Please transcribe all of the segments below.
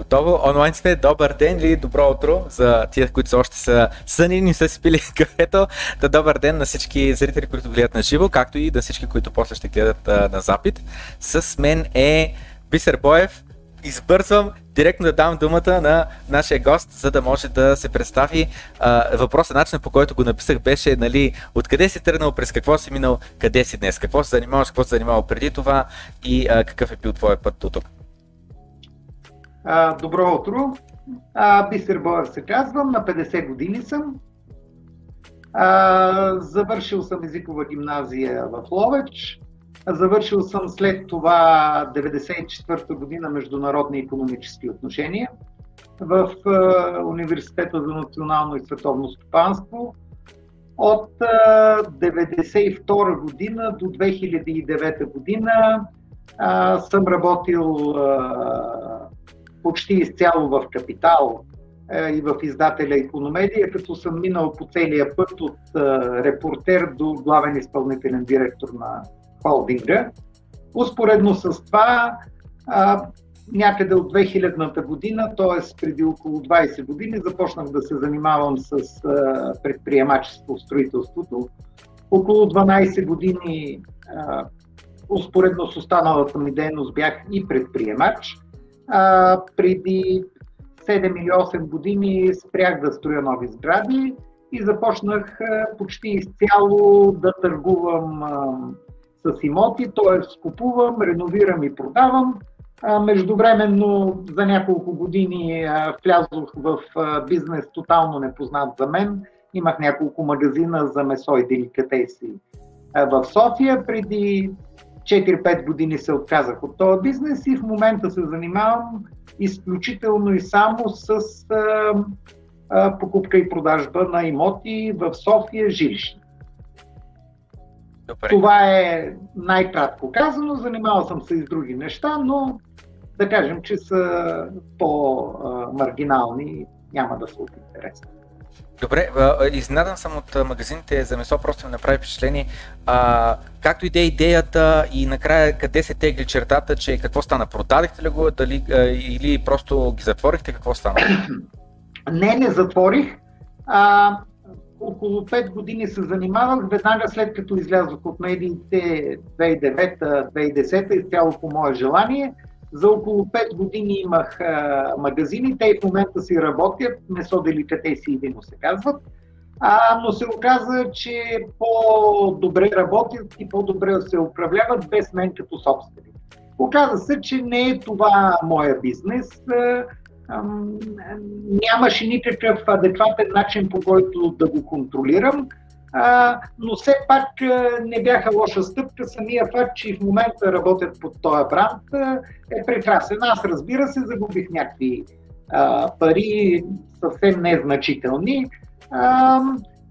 Готово. Онлайн сме. Добър ден или добро утро за тия, които са още са съни не са си пили кафето. Да, добър ден на всички зрители, които гледат на живо, както и на всички, които после ще гледат а, на запит. С мен е Бисер Боев. Избързвам директно да дам думата на нашия гост, за да може да се представи. А, въпросът, начинът по който го написах беше, нали, откъде си тръгнал, през какво си минал, къде си днес, какво се занимаваш, какво се занимавал преди това и а, какъв е бил твоя път до тук. А, добро утро! А, Бисер Боев се казвам, на 50 години съм. А, завършил съм езикова гимназия в Ловеч. Завършил съм след това 94-та година международни економически отношения в а, Университета за национално и световно стопанство. От 1992 година до 2009 година а, съм работил а, почти изцяло в Капитал е, и в издателя Икономедия, като съм минал по целия път от е, репортер до главен изпълнителен директор на холдинга. Успоредно с това, някъде от 2000-та година, т.е. преди около 20 години, започнах да се занимавам с предприемачество в строителството. Около 12 години, успоредно с останалата ми дейност, бях и предприемач – а, преди 7 или 8 години спрях да строя нови сгради и започнах почти изцяло да търгувам а, с имоти, т.е. купувам, реновирам и продавам. А, междувременно за няколко години а, влязох в а, бизнес тотално непознат за мен. Имах няколко магазина за месо и деликатеси в София. Преди 4-5 години се отказах от този бизнес и в момента се занимавам изключително и само с а, а, покупка и продажба на имоти в София жилищни. Добре. Това е най-кратко казано. Занимавал съм се и с други неща, но да кажем, че са по-маргинални, няма да са от интерес. Добре, изненадан съм от магазините за месо, просто ми направи впечатление. А, както иде идеята и накрая къде се тегли чертата, че какво стана? Продадихте ли го дали, или просто ги затворихте? Какво стана? Не, не затворих. А, около 5 години се занимавах, веднага след като излязох от медиите 2009-2010, изцяло по мое желание. За около 5 години имах а, магазини, те и в момента си работят, месо деликатеси и вино се казват, а, но се оказа, че по-добре работят и по-добре се управляват без мен като собственик. Оказа се, че не е това моя бизнес. А, а, нямаше никакъв адекватен начин по който да го контролирам а, но все пак не бяха лоша стъпка. Самия факт, че в момента работят под този бранд е прекрасен. Аз разбира се, загубих някакви а, пари съвсем незначителни, а,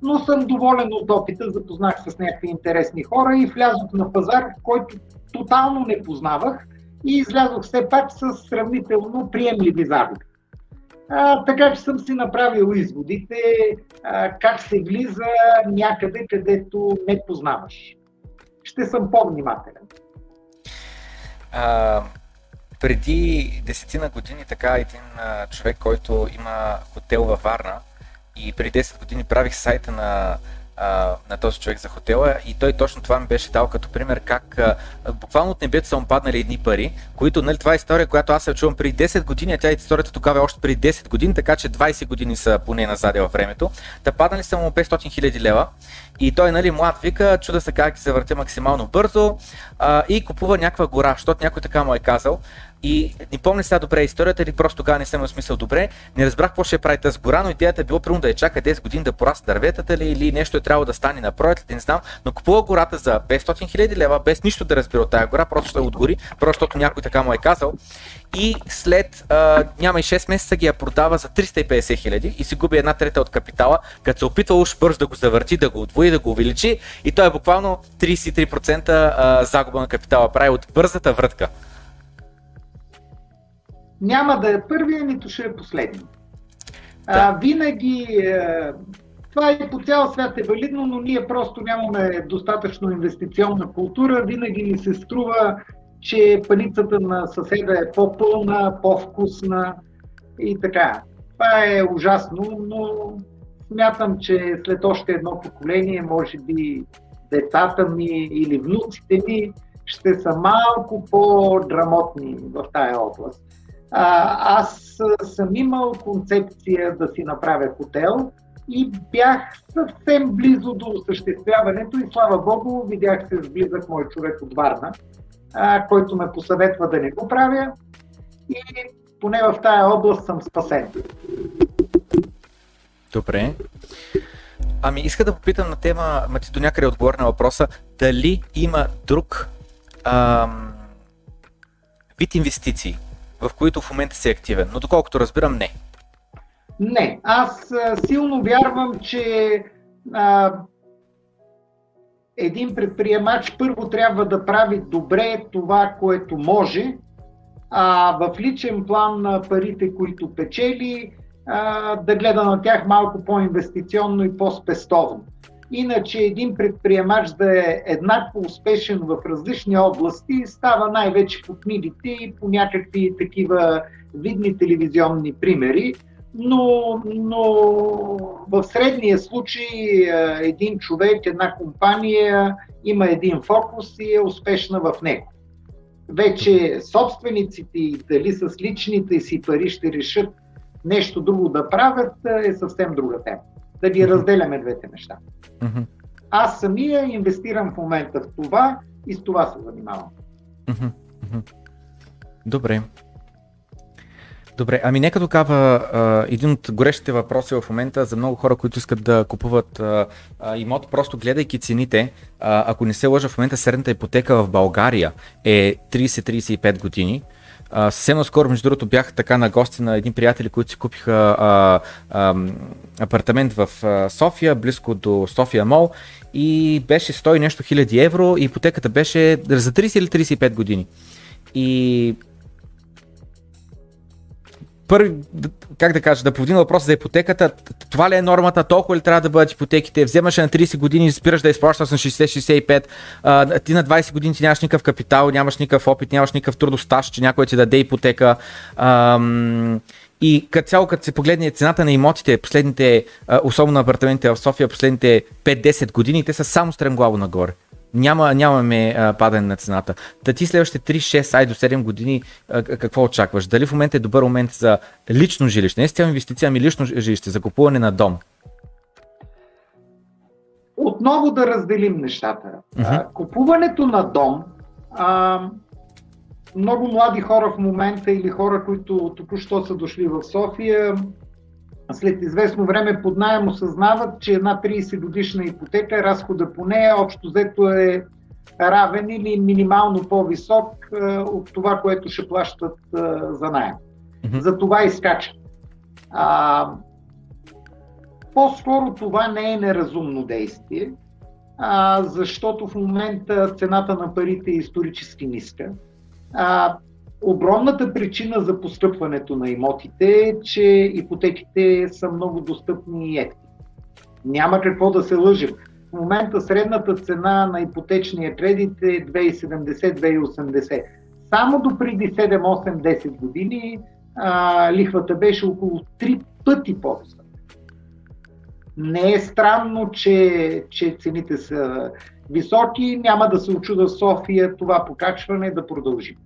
но съм доволен от опита, запознах с някакви интересни хора и влязох на пазар, който тотално не познавах и излязох все пак с сравнително приемливи загуби. А, така че съм си направил изводите а, как се влиза някъде, където не познаваш. Ще съм по-внимателен. А, преди десетина години така един а, човек, който има хотел във Варна и преди 10 години правих сайта на на този човек за хотела и той точно това ми беше дал като пример как а, буквално от небето са му паднали едни пари, които, нали, това е история, която аз се чувам преди 10 години, а тя историята тогава е още преди 10 години, така че 20 години са поне назад във времето. Та паднали са му 500 хиляди лева и той, нали, млад вика, чуда се как се въртя максимално бързо а, и купува някаква гора, защото някой така му е казал. И не помня сега добре историята или просто тогава не съм смисъл добре. Не разбрах какво ще прави тази гора, но идеята е било примерно да я чака 10 години да порасне дърветата ли или нещо е трябвало да стане на пролет, не знам. Но купува гората за 500 000 лева, без нищо да разбира от тази гора, просто ще отгори, просто защото някой така му е казал. И след а, няма и 6 месеца ги я продава за 350 хиляди и си губи една трета от капитала, като се опитва уж бързо да го завърти, да го отвои, да го увеличи и той е буквално 33% а, загуба на капитала прави от бързата врътка няма да е първия, нито ще е последния. Да. Винаги, е, това и по цял свят е валидно, но ние просто нямаме достатъчно инвестиционна култура. Винаги ни се струва, че паницата на съседа е по-пълна, по-вкусна. и така. Това е ужасно, но смятам, че след още едно поколение, може би децата ми или внуците ми ще са малко по-драмотни в тая област. А, аз съм имал концепция да си направя хотел и бях съвсем близо до осъществяването и слава Богу, видях се с близък мой човек от Варна, а, който ме посъветва да не го правя и поне в тая област съм спасен. Добре. Ами иска да попитам на тема, ма ти до някъде отговор на въпроса, дали има друг ам, вид инвестиции, в които в момента си активен, но доколкото разбирам не. Не, аз силно вярвам, че а, един предприемач първо трябва да прави добре това, което може, а в личен план на парите, които печели, а, да гледа на тях малко по-инвестиционно и по-спестовно. Иначе един предприемач да е еднакво успешен в различни области става най-вече по книгите и по някакви такива видни телевизионни примери. Но, но в средния случай един човек, една компания има един фокус и е успешна в него. Вече собствениците и дали с личните си пари ще решат нещо друго да правят, е съвсем друга тема. Да ги разделяме двете неща. Аз самия инвестирам в момента в това и с това се занимавам. Добре. Добре, ами нека тогава един от горещите въпроси в момента за много хора, които искат да купуват а, а, имот, просто гледайки цените, а, ако не се лъжа в момента средната ипотека в България е 30-35 години. Съвсем наскоро, между другото, бях така на гости на един приятели, които си купиха а, а, апартамент в София, близко до София Мол и беше 100 и нещо хиляди евро и ипотеката беше за 30 или 35 години. И първи, как да кажа, да повдигна въпроса за ипотеката, това ли е нормата, толкова ли трябва да бъдат ипотеките, вземаш на 30 години спираш да изплащаш на 60-65, а, ти на 20 години ти нямаш никакъв капитал, нямаш никакъв опит, нямаш никакъв трудостаж, че някой ти даде ипотека. И като цяло, като се погледне цената на имотите, последните, особено на апартаментите в София, последните 5-10 години, те са само стремглаво нагоре няма, нямаме а, падане на цената. Та ти следващите 3-6, ай до 7 години а, какво очакваш? Дали в момента е добър момент за лично жилище? Не с цяло инвестиция, ами лично жилище, за купуване на дом? Отново да разделим нещата. Uh-huh. А, купуването на дом, а, много млади хора в момента или хора, които току-що са дошли в София, след известно време под найем осъзнават, че една 30 годишна ипотека, разхода по нея общо взето е равен или минимално по-висок е, от това, което ще плащат е, за найем. Mm-hmm. За това изкача. А, по-скоро това не е неразумно действие, а, защото в момента цената на парите е исторически ниска. А, Огромната причина за постъпването на имотите е, че ипотеките са много достъпни и ефтини. Няма какво да се лъжим. В момента средната цена на ипотечния кредит е 2,70-2,80. Само до преди 7-8-10 години а, лихвата беше около 3 пъти по-висока. Не е странно, че, че цените са високи. Няма да се очуда в София това покачване да продължи.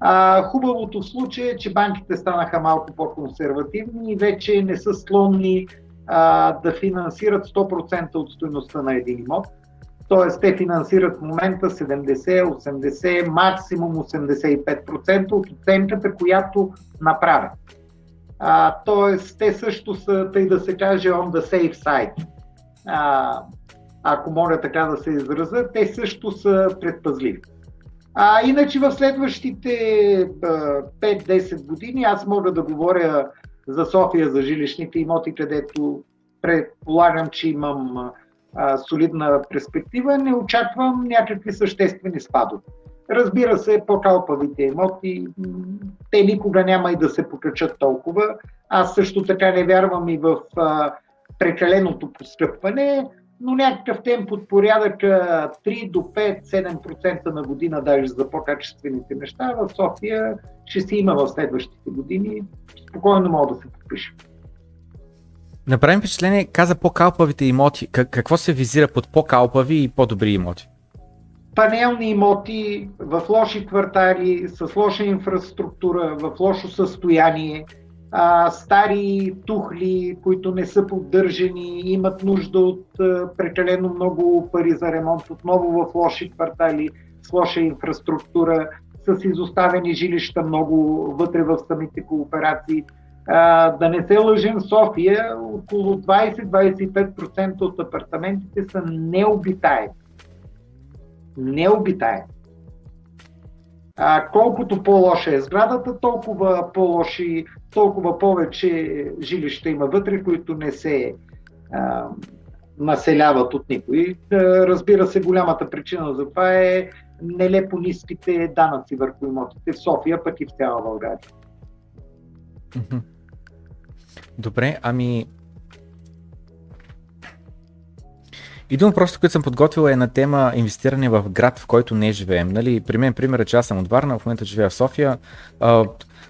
А, хубавото в случая е, че банките станаха малко по-консервативни и вече не са склонни а, да финансират 100% от стоеността на един имот. Тоест, те финансират в момента 70, 80, максимум 85% от оценката, която направят. А, тоест, те също са, тъй да се каже, on the safe side. А, ако мога така да се изразя, те също са предпазливи. А иначе в следващите 5-10 години аз мога да говоря за София, за жилищните имоти, където предполагам, че имам а, солидна перспектива, не очаквам някакви съществени спадове. Разбира се, по-калпавите имоти, те никога няма и да се покачат толкова. Аз също така не вярвам и в а, прекаленото постъпване, но някакъв темп от порядъка 3 до 5-7% на година, даже за по-качествените неща, в София ще си има в следващите години. Спокойно мога да се подпиша. Направим впечатление, каза по-калпавите имоти. Какво се визира под по-калпави и по-добри имоти? Панелни имоти в лоши квартали, с лоша инфраструктура, в лошо състояние, а, стари тухли, които не са поддържани, имат нужда от а, прекалено много пари за ремонт, отново в лоши квартали, с лоша инфраструктура, с изоставени жилища много вътре в самите кооперации. А, да не се лъжим, София около 20-25% от апартаментите са необитаеми. Необитаеми. А, колкото по-лоша е сградата, толкова по-лоши, толкова повече жилища има вътре, които не се а, населяват от никой. Разбира се, голямата причина за това е нелепо ниските данъци върху имотите в София, пък и в цяла България. Добре, ами Един въпрос, който съм подготвил е на тема инвестиране в град, в който не живеем. Нали, при мен пример е, че аз съм от Варна, в момента живея в София.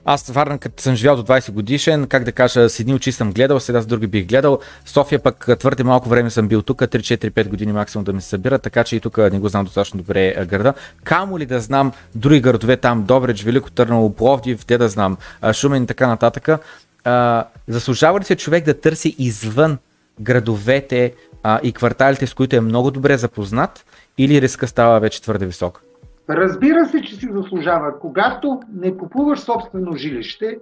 Аз Варна, като съм живял до 20 годишен, как да кажа, с едни очи съм гледал, сега с други бих гледал. София пък твърде малко време съм бил тук, 3-4-5 години максимум да ми се събира, така че и тук не го знам достатъчно добре града. Камо ли да знам други градове там, Добрич, Велико Търново, Пловдив, те да знам, Шумен и така нататък. заслужава ли се човек да търси извън градовете а, и кварталите, с които е много добре запознат, или риска става вече твърде висок? Разбира се, че си заслужава. Когато не купуваш собствено жилище,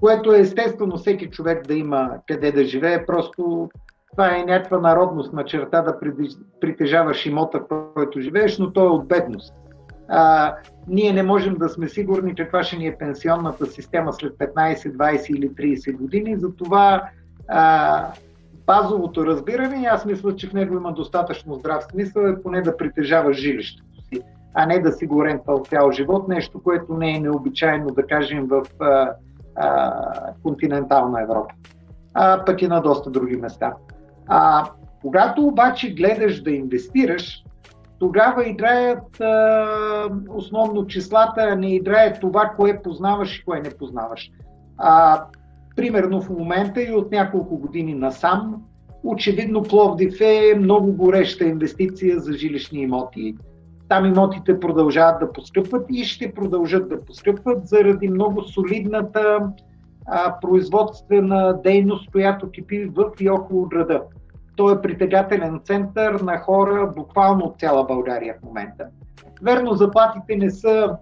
което е естествено всеки човек да има къде да живее, просто това е някаква народност на черта да притежаваш имота, в който живееш, но то е от бедност. А, ние не можем да сме сигурни каква ще ни е пенсионната система след 15, 20 или 30 години, затова а, базовото разбиране, аз мисля, че в него има достатъчно здрав смисъл, е поне да притежава жилището си, а не да си го рентал цял живот, нещо, което не е необичайно, да кажем, в а, а, континентална Европа, а пък и на доста други места. А, когато обаче гледаш да инвестираш, тогава играят а, основно числата, а не играе това, кое познаваш и кое не познаваш. А, примерно в момента и от няколко години насам, очевидно Пловдив е много гореща инвестиция за жилищни имоти. Там имотите продължават да поскъпват и ще продължат да поскъпват заради много солидната а, производствена дейност, която кипи в и около града. Той е притегателен център на хора буквално от цяла България в момента. Верно, заплатите не са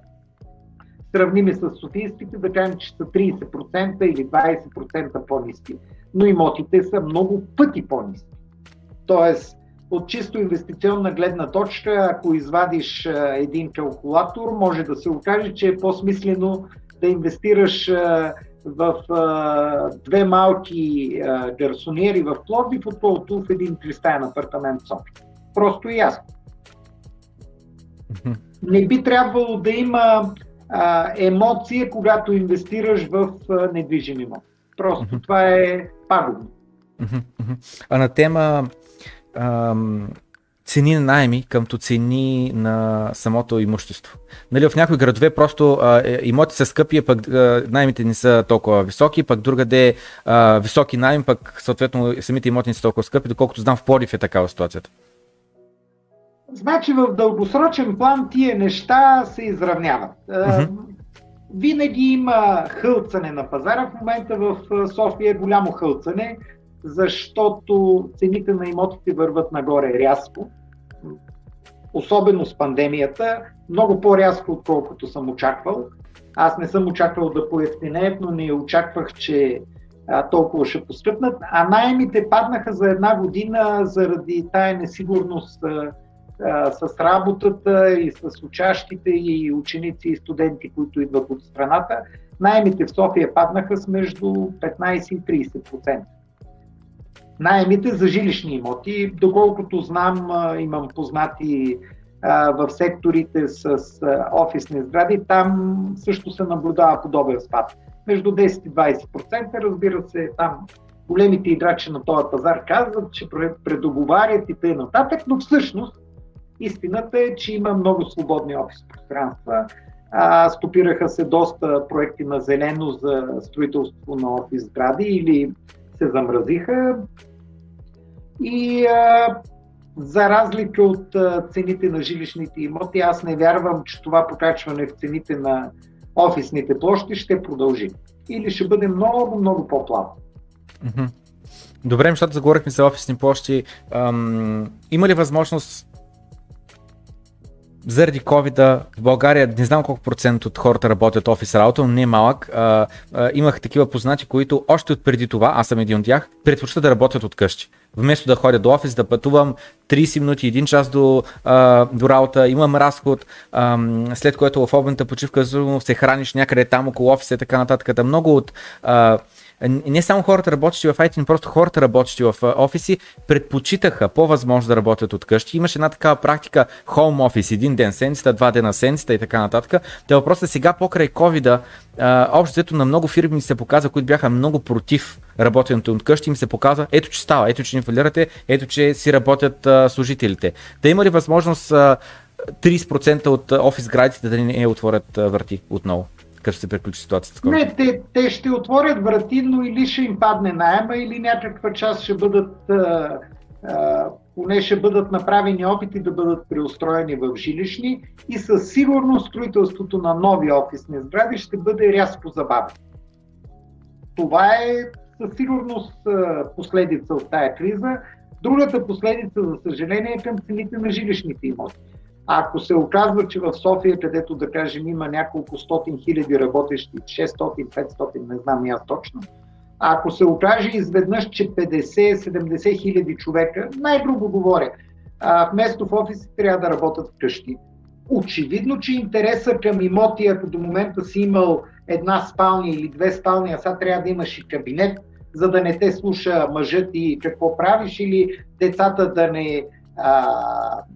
сравними с софийските, да кажем, че са 30% или 20% по-низки, но имотите са много пъти по-низки. Тоест, от чисто инвестиционна гледна точка, ако извадиш един калкулатор, може да се окаже, че е по-смислено да инвестираш в две малки гарсониери в Пловдив, отколкото в един тристаен апартамент в София. Просто и ясно. Не би трябвало да има а, емоция, когато инвестираш в а, недвижим имот. Просто mm-hmm. това е пагубно. Mm-hmm. А на тема ам, цени на найми къмто цени на самото имущество. Нали, в някои градове просто а, е, имоти са скъпи, пък а, наймите не са толкова високи, пък другаде а, високи найми, пък съответно самите имоти не са толкова скъпи, доколкото знам в Порив е такава ситуацията. Значи в дългосрочен план тия неща се изравняват. Uh-huh. Винаги има хълцане на пазара. В момента в София е голямо хълцане, защото цените на имотите върват нагоре рязко. Особено с пандемията. Много по-рязко, отколкото съм очаквал. Аз не съм очаквал да поевтинеят, но не очаквах, че а, толкова ще поскъпнат. А найемите паднаха за една година заради тая несигурност а, с работата и с учащите и ученици и студенти, които идват от страната, найемите в София паднаха с между 15 и 30%. Найемите за жилищни имоти, доколкото знам, имам познати в секторите с офисни сгради, там също се наблюдава подобен спад. Между 10 и 20%, разбира се, там големите играчи на този пазар казват, че предоговарят и т.н. но всъщност истината е, че има много свободни офис пространства. А, стопираха се доста проекти на зелено за строителство на офис сгради или се замразиха. И а, за разлика от а, цените на жилищните имоти, аз не вярвам, че това покачване в цените на офисните площи ще продължи. Или ще бъде много, много по-плавно. Добре, защото заговорихме за офисни площи. Ам, има ли възможност заради covid в България не знам колко процент от хората работят офис работа, но не е малък. А, а, имах такива познати, които още от преди това, аз съм един от тях, предпочитат да работят от къщи. Вместо да ходя до офис, да пътувам 30 минути, 1 час до, а, до работа, имам разход, а, след което в обедната почивка се храниш някъде там около офиса и така нататък. Много от а, не само хората работещи в IT, но просто хората работещи в офиси предпочитаха по-възможно да работят от къщи. Имаше една такава практика home office, един ден седмицата, два дена седмицата и така нататък. Та въпросът е сега покрай COVID, общото на много фирми се показа, които бяха много против работенето от къщи, им се показва, ето че става, ето че не фалирате, ето че си работят служителите. Да има ли възможност а, 30% от офис градите да не отворят върти отново? Като се приключи ситуацията? Не, те, те ще отворят врати, но или ще им падне найема, или някаква част ще бъдат, а, а, поне ще бъдат направени опити да бъдат преустроени в жилищни и със сигурност строителството на нови офисни сгради ще бъде рязко забавено. Това е със сигурност последица от тая криза. Другата последица, за съжаление, е към цените на жилищните имоти. Ако се оказва, че в София, където да кажем има няколко стотин хиляди работещи, 600-500, не знам аз точно, ако се окаже изведнъж, че 50-70 хиляди човека, най-грубо говоря, а, вместо в офиси трябва да работят вкъщи. Очевидно, че интереса към имоти, ако до момента си имал една спалня или две спални, а сега трябва да имаш и кабинет, за да не те слуша мъжът и какво правиш, или децата да не а,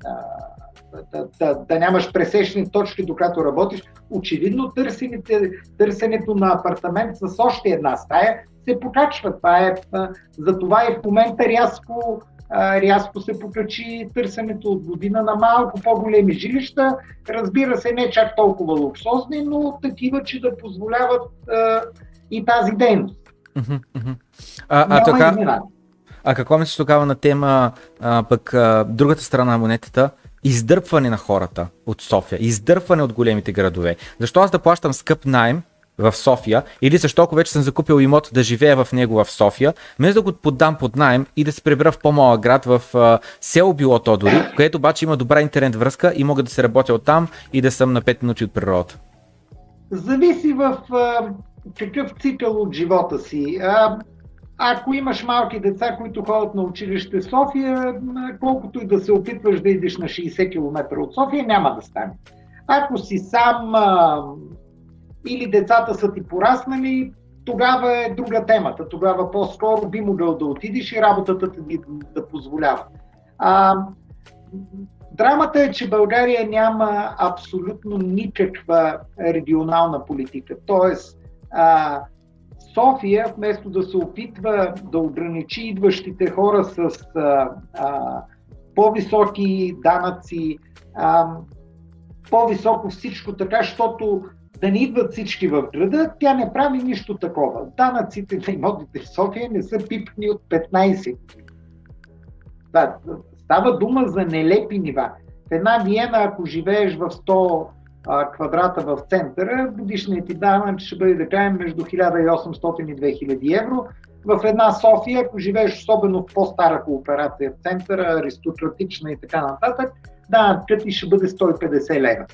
а, да, да, да нямаш пресечни точки, докато работиш. Очевидно търсенето на апартамент с още една стая се покачва. Това е, за това и в момента рязко, рязко се покачи търсенето от година на малко по-големи жилища. Разбира се, не чак толкова луксозни, но такива, че да позволяват и тази дейност. А, а, така, а какво мислиш тогава на тема, а, пък а, другата страна на монетата, издърпване на хората от София, издърпване от големите градове. Защо аз да плащам скъп найем в София или защо ако вече съм закупил имот да живея в него в София, вместо да го поддам под найем и да се прибера в по-малък град в а, село било то дори, където обаче има добра интернет връзка и мога да се работя от там и да съм на 5 минути от природата. Зависи в а, какъв цикъл от живота си. А, ако имаш малки деца, които ходят на училище в София, колкото и да се опитваш да идеш на 60 км от София, няма да стане. Ако си сам а, или децата са ти пораснали, тогава е друга темата. Тогава по-скоро би могъл да отидеш и работата ти да позволява. А, драмата е, че България няма абсолютно никаква регионална политика. Тоест, а, София, вместо да се опитва да ограничи идващите хора с а, а, по-високи данъци, а, по-високо всичко така, защото да не идват всички в града, тя не прави нищо такова. Данъците на имотите в София не са пипни от 15 Да, става дума за нелепи нива. В една Виена, ако живееш в 100 а, квадрата в центъра, годишният ти данък ще бъде да кажем между 1800 и 2000 евро. В една София, ако живееш особено в по-стара кооперация в центъра, аристократична и така нататък, данъкът ти ще бъде 150 лева.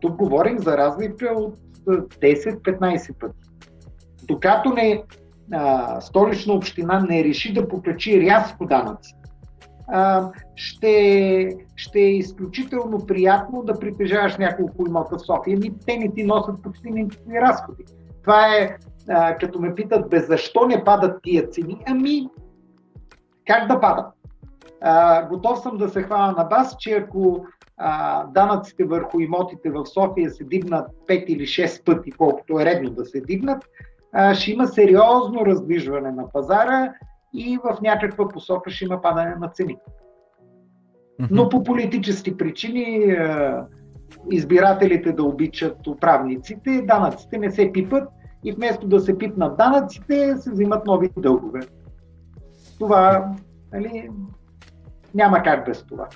Тук говорим за разлика от 10-15 пъти. Докато не, а, столична община не реши да покачи рязко данъци, ще, ще е изключително приятно да притежаваш няколко имота в София. Ми, те не ти носят почти никакви разходи. Това е, а, като ме питат, бе, защо не падат тия цени? Ами, как да падат? А, готов съм да се хвана на бас, че ако а, данъците върху имотите в София се дигнат 5 или 6 пъти, колкото е редно да се дигнат, ще има сериозно раздвижване на пазара и в някаква посока ще има падане на цените. Но по политически причини избирателите да обичат управниците, данъците не се пипат и вместо да се пипнат данъците, се взимат нови дългове. Това нали, няма как без това.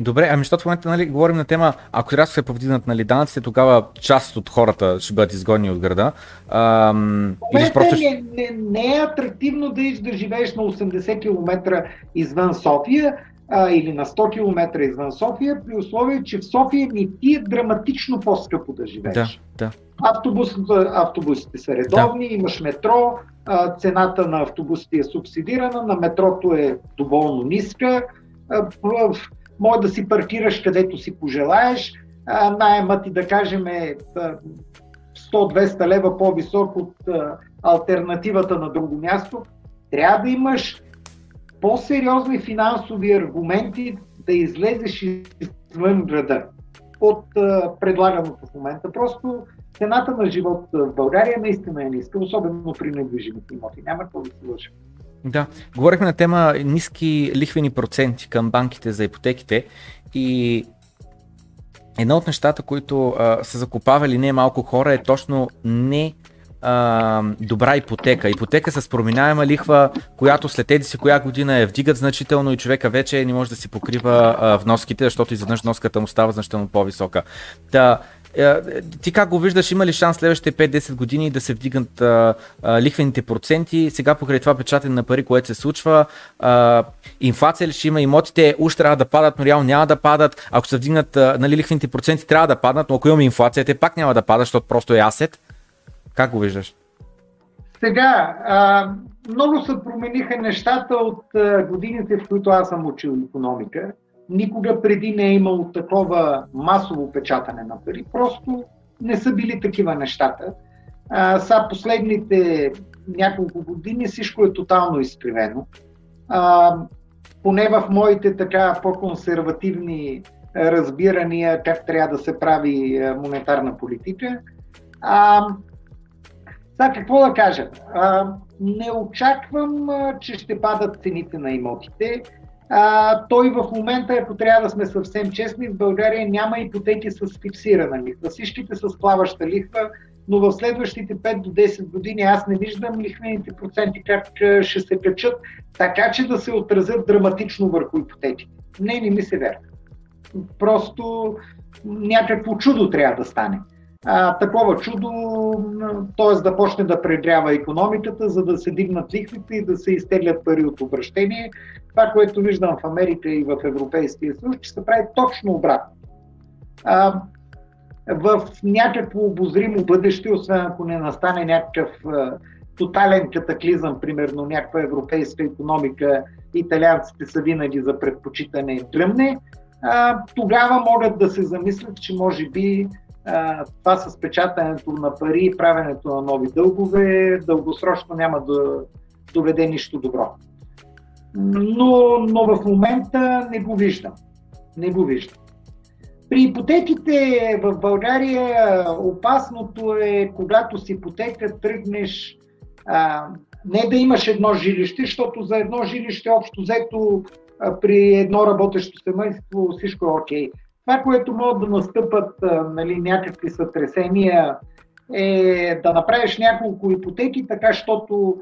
Добре, ами защото в момента нали, говорим на тема, ако рязко се повдигнат нали, данъците, тогава част от хората ще бъдат изгонени от града. Ам, или просто... не, не, не е атрактивно да, да живееш на 80 км извън София а, или на 100 км извън София, при условие, че в София ни ти е драматично по-скъпо да живееш. Да, да. Автобус, автобусите са редовни, да. имаш метро, а, цената на автобусите е субсидирана, на метрото е доволно ниска. А, в, може да си паркираш където си пожелаеш, а, найемът ти да кажем е 100-200 лева по-висок от альтернативата на друго място. Трябва да имаш по-сериозни финансови аргументи да излезеш извън града от предлаганото в момента. Просто цената на живот в България наистина е ниска, особено при недвижимите имоти. Няма какво да се. Да, говорихме на тема ниски лихвени проценти към банките за ипотеките и едно от нещата, които а, са закупавали не малко хора е точно не а, добра ипотека. Ипотека с проминаема лихва, която след тези си коя година е вдигат значително и човека вече не може да си покрива а, вноските, защото изведнъж вноската му става значително по-висока. Та, е, ти как го виждаш, има ли шанс следващите 5-10 години да се вдигнат а, а, лихвените проценти? Сега покрай това печатане на пари, което се случва, а, инфлация ли ще има, имотите уж трябва да падат, но реално няма да падат. Ако се вдигнат а, нали, лихвените проценти, трябва да паднат, но ако имаме инфлация, те пак няма да падат, защото просто е асет. Как го виждаш? Сега, а, много се промениха нещата от а, годините, в които аз съм учил економика. Никога преди не е имало такова масово печатане на пари. Просто не са били такива нещата. А, са последните няколко години всичко е тотално изкривено. А, поне в моите така по-консервативни разбирания как трябва да се прави монетарна политика. А, сега какво да кажа? А, не очаквам, че ще падат цените на имотите. А, той в момента, ако трябва да сме съвсем честни, в България няма ипотеки с фиксирана лихва. Всичките с плаваща лихва, но в следващите 5 до 10 години аз не виждам лихвените проценти как ще се качат, така че да се отразят драматично върху ипотеките. Не, не ми се верва. Просто някакво чудо трябва да стане а, такова чудо, т.е. да почне да прегрява економиката, за да се дигнат лихвите и да се изтеглят пари от обращение. Това, което виждам в Америка и в Европейския съюз, че се прави точно обратно. А, в някакво обозримо бъдеще, освен ако не настане някакъв а, тотален катаклизъм, примерно някаква европейска економика, италианците са винаги за предпочитане дръмне, а, тогава могат да се замислят, че може би това с печатането на пари и правенето на нови дългове дългосрочно няма да доведе нищо добро. Но, но в момента не го виждам. Не го виждам. При ипотеките в България опасното е, когато с ипотека тръгнеш а, не да имаш едно жилище, защото за едно жилище общо взето а, при едно работещо семейство всичко е окей. Това, което могат да настъпат нали, някакви сътресения, е да направиш няколко ипотеки, така, защото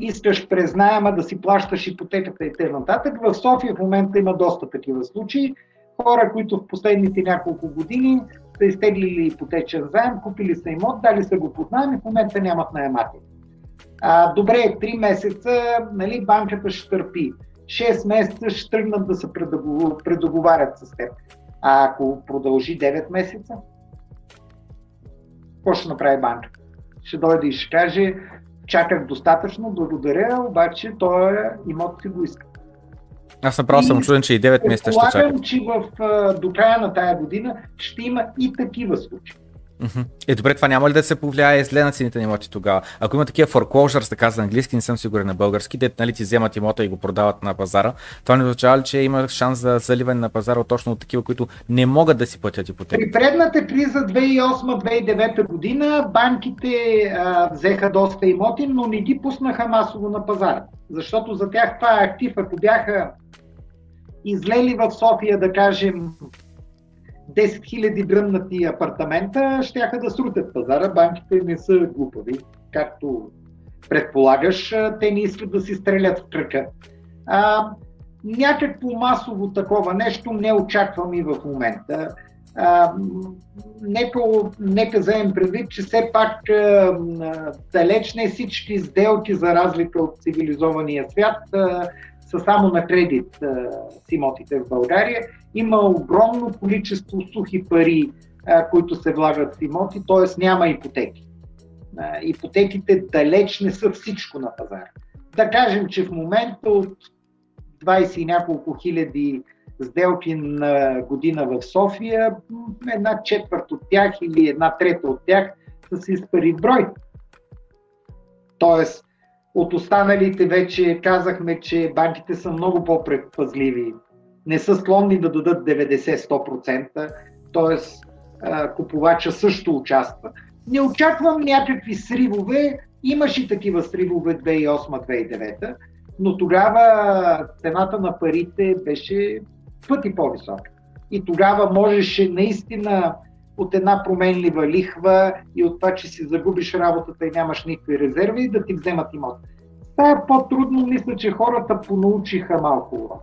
искаш през найема да си плащаш ипотеката и т.н. В София в момента има доста такива случаи. Хора, които в последните няколко години са изтеглили ипотечен заем, купили са имот, дали са го под найем и в момента нямат наематели. А, добре, 3 месеца нали, банката ще търпи. 6 месеца ще тръгнат да се предоговарят с теб. А ако продължи 9 месеца, какво ще направи банка? Ще дойде и ще каже, чаках достатъчно, благодаря, обаче той имот си го иска. Аз направо съм чуден, че и 9 месеца ще чакам. че в, до края на тая година ще има и такива случаи. Е, добре, това няма ли да се повлияе зле на цените на имоти тогава? Ако има такива foreclosures, така за английски, не съм сигурен на български, дете нали, ти вземат имота и го продават на пазара, това не означава ли, че има шанс за заливане на пазара точно от такива, които не могат да си платят ипотека? При предната криза 2008-2009 година банките а, взеха доста имоти, но не ги пуснаха масово на пазара. Защото за тях това е актив. Ако бяха излели в София, да кажем, 10 000 дръмнати апартамента, щяха да срутят пазара. Банките не са глупави, както предполагаш. Те не искат да си стрелят в кръка. А, някакво масово такова нещо не очаквам и в момента. А, нека, нека вземем предвид, че все пак а, далеч не всички сделки, за разлика от цивилизования свят, а, са само на кредит а, с имотите в България. Има огромно количество сухи пари, които се влагат в имоти, т.е. няма ипотеки. Ипотеките далеч не са всичко на пазара. Да кажем, че в момента от 20 и няколко хиляди сделки на година в София, една четвърт от тях или една трета от тях са с изпари брой. Тоест, от останалите вече казахме, че банките са много по-предпазливи. Не са склонни да дадат 90-100%, т.е. купувача също участва. Не очаквам някакви сривове. Имаше такива сривове 2008-2009, но тогава цената на парите беше пъти по-висока. И тогава можеше наистина от една променлива лихва и от това, че си загубиш работата и нямаш никакви резерви, да ти вземат имот. Това е по-трудно, мисля, че хората понаучиха малко урок.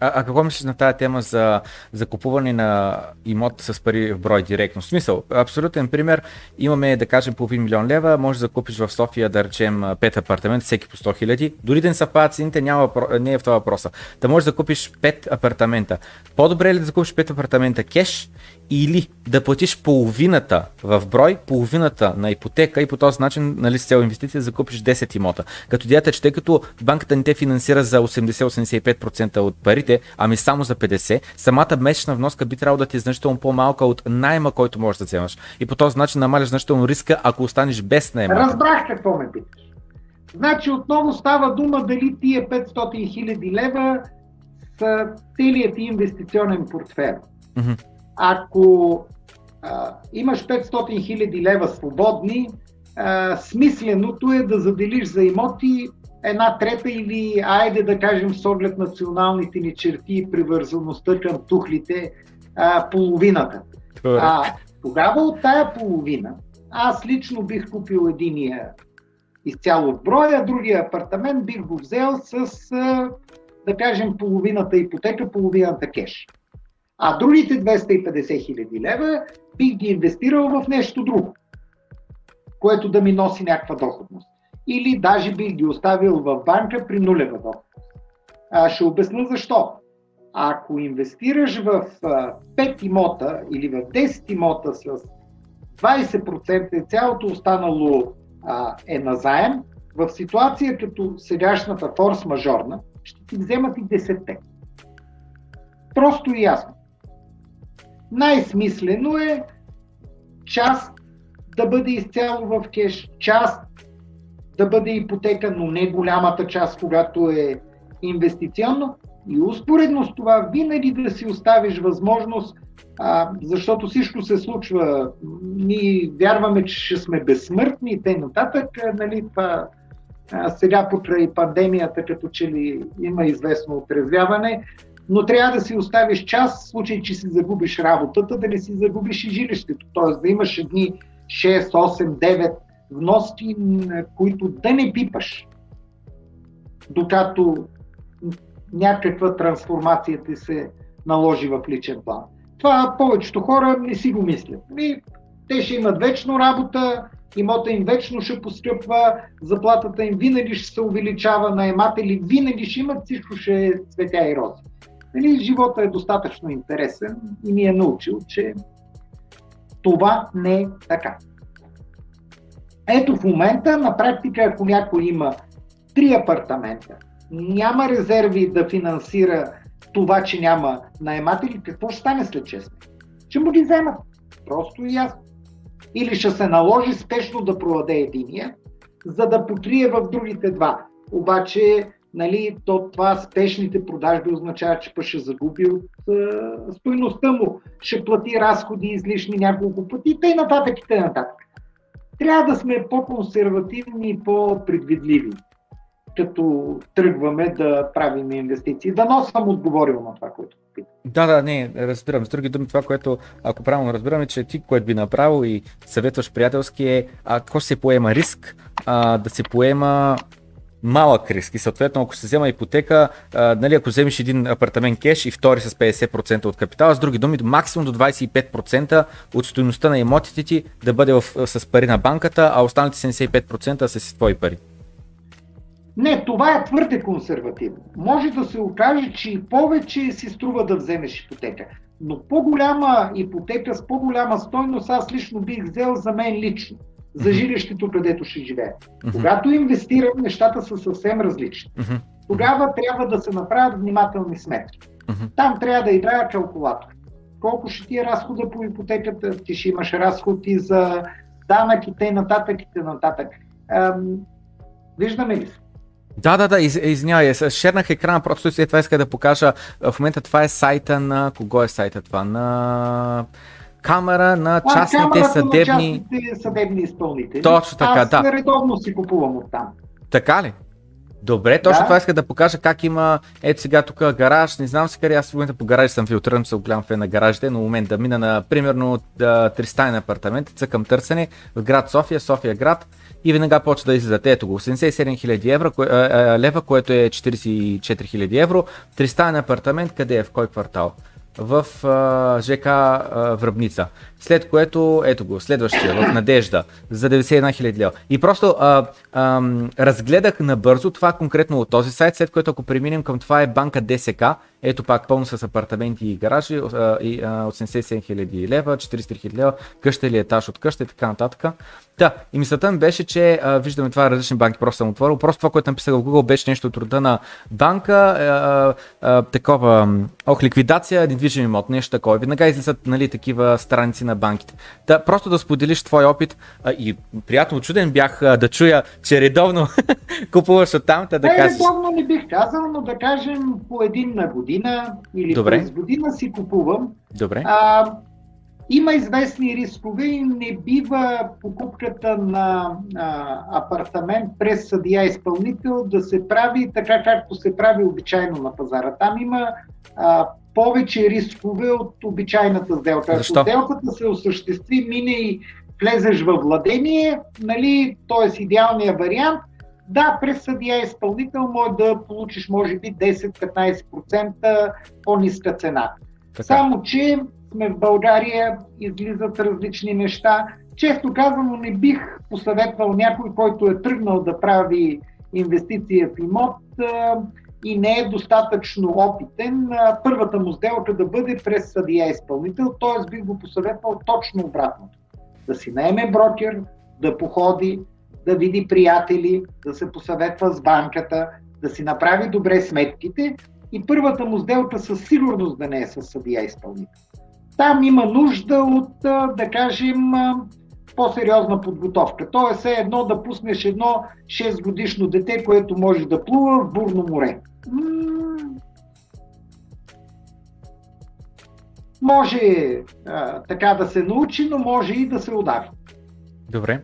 А, а какво мислиш на тази тема за, за купуване на имот с пари в брой директно? В смисъл, абсолютен пример, имаме да кажем половин милион лева, можеш да купиш в София да речем 5 апартамента, всеки по 100 хиляди. Дори да не съвпадат цените, няма, не е в това въпроса. Да можеш да купиш 5 апартамента. По-добре е ли да купиш 5 апартамента кеш или да платиш половината в брой, половината на ипотека и по този начин, нали, с цел инвестиция, закупиш 10 имота. Като идеята е, че тъй като банката не те финансира за 80-85% от парите, ами само за 50%, самата месечна вноска би трябвало да ти е значително по-малка от найма, който можеш да вземаш. И по този начин намаляш значително риска, ако останеш без найма. Разбрах какво ме питаш. Значи отново става дума дали тия 500 хиляди лева са целият ти инвестиционен портфел. Mm-hmm ако а, имаш 500 хиляди лева свободни, а, смисленото е да заделиш за имоти една трета или, айде да кажем, с оглед националните ни черти и привързаността към тухлите, а, половината. А, тогава от тая половина, аз лично бих купил единия изцяло в броя, другия апартамент бих го взел с, да кажем, половината ипотека, половината кеш. А другите 250 хиляди лева бих ги инвестирал в нещо друго, което да ми носи някаква доходност. Или даже бих ги оставил в банка при нулева доходност. А, ще обясня защо. Ако инвестираш в 5 имота или в 10 имота с 20% и цялото останало а, е на заем, в ситуация като сегашната форс-мажорна, ще ти вземат и 10 Просто и ясно. Най-смислено е част да бъде изцяло в кеш, част да бъде ипотека, но не голямата част, когато е инвестиционно. И успоредно с това винаги да си оставиш възможност, а, защото всичко се случва. Ние вярваме, че ще сме безсмъртни и т.н. Нали, това, а, сега покрай пандемията, като че ли има известно отрезвяване, но трябва да си оставиш час, в случай, че си загубиш работата, да не си загубиш и жилището. Т.е. да имаш едни 6, 8, 9 вноски, които да не пипаш, докато някаква трансформация ти се наложи в личен план. Това повечето хора не си го мислят. И те ще имат вечно работа, имота им вечно ще поскъпва, заплатата им винаги ще се увеличава, наематели винаги ще имат, всичко ще е цветя и рози. Нали, живота е достатъчно интересен и ни е научил, че това не е така. Ето в момента, на практика, ако някой има три апартамента, няма резерви да финансира това, че няма наематели, какво ще стане след 6 Ще му ги вземат. Просто и ясно. Или ще се наложи спешно да продаде единия, за да потрие в другите два. Обаче, нали, то, това спешните продажби означава, че па ще загуби от е, стойността му, ще плати разходи излишни няколко пъти и тъй нататък и тъй нататък. Трябва да сме по-консервативни и по-предвидливи като тръгваме да правим инвестиции. Дано съм отговорил на това, което питам. Да, да, не, разбирам. С други думи, това, което, ако правилно разбираме, че ти, което би направил и съветваш приятелски е, ако се поема риск, а, да се поема малък риск и съответно ако се взема ипотека, а, нали, ако вземеш един апартамент кеш и втори с 50% от капитала, с други думи максимум до 25% от стоеността на имотите ти да бъде в, с пари на банката, а останалите 75% са си твои пари. Не, това е твърде консервативно. Може да се окаже, че и повече си струва да вземеш ипотека. Но по-голяма ипотека с по-голяма стойност аз лично бих взел за мен лично. За жилището, където ще живея. Uh-huh. Когато инвестирам, нещата са съвсем различни. Uh-huh. Тогава трябва да се направят внимателни сметки. Uh-huh. Там трябва да играя калкулатор. Колко ще ти е разхода по ипотеката, ти ще имаш разходи за данък и т.н. и т.н. Виждаме ли се? Да, да, да, из, извинявай, шернах екрана, просто след това иска да покажа. В момента това е сайта на... Кого е сайта това? На камера на частните а, съдебни... На частните съдебни изпълнители. Точно така, Аз да. Редовно си купувам от там. Така ли? Добре, точно да. това иска да покажа как има, ето сега тук гараж, не знам си къде, аз в момента по гаражи съм филтриран, съм голям фен на гаражите, но момент да мина на примерно 300 апартамент, цъкам търсене в град София, София град и веднага почва да излизат. Ето го, 87 000 евро, кое, а, лева, което е 44 000 евро, 300 апартамент, къде е, в кой квартал? В а, ЖК а, Връбница. След което, ето го, следващия в Надежда за 91 000 лева. И просто а, а, разгледах набързо това конкретно от този сайт, след което ако преминем към това е банка ДСК, ето пак пълно с апартаменти и гаражи, а, и, а, 87 000 лева, 43 000 лева, къща или етаж от къща и така нататък. Да, и мисълта ми беше, че а, виждаме това различни банки, просто съм отворил. Просто това, което написах в Google, беше нещо от рода на банка, а, а, такова, ох, ликвидация, недвижим имот, нещо такова. Веднага излизат нали, такива страници на банките. Да, просто да споделиш твой опит а, и приятно чуден бях а, да чуя, че редовно купуваш от там, да, да кажеш. Редовно не бих казал, но да кажем по един на година или Добре. през година си купувам. Добре. А, има известни рискове и не бива покупката на а, апартамент през съдия изпълнител да се прави така, както се прави обичайно на пазара. Там има а, повече рискове от обичайната сделка. Защо? Ако сделката се осъществи, мине и влезеш във владение, нали, т.е. идеалният вариант, да, през съдия изпълнител може да получиш може би 10-15% по-ниска цена. Така. Само, че сме в България, излизат различни неща. Често казано не бих посъветвал някой, който е тръгнал да прави инвестиция в имот и не е достатъчно опитен, първата му сделка да бъде през съдия изпълнител, т.е. бих го посъветвал точно обратното. Да си наеме брокер, да походи, да види приятели, да се посъветва с банката, да си направи добре сметките и първата му сделка със сигурност да не е с съдия изпълнител. Там има нужда от, да кажем, по-сериозна подготовка. Тоест е едно да пуснеш едно 6 годишно дете, което може да плува в бурно море. Може а, така да се научи, но може и да се удари. Добре.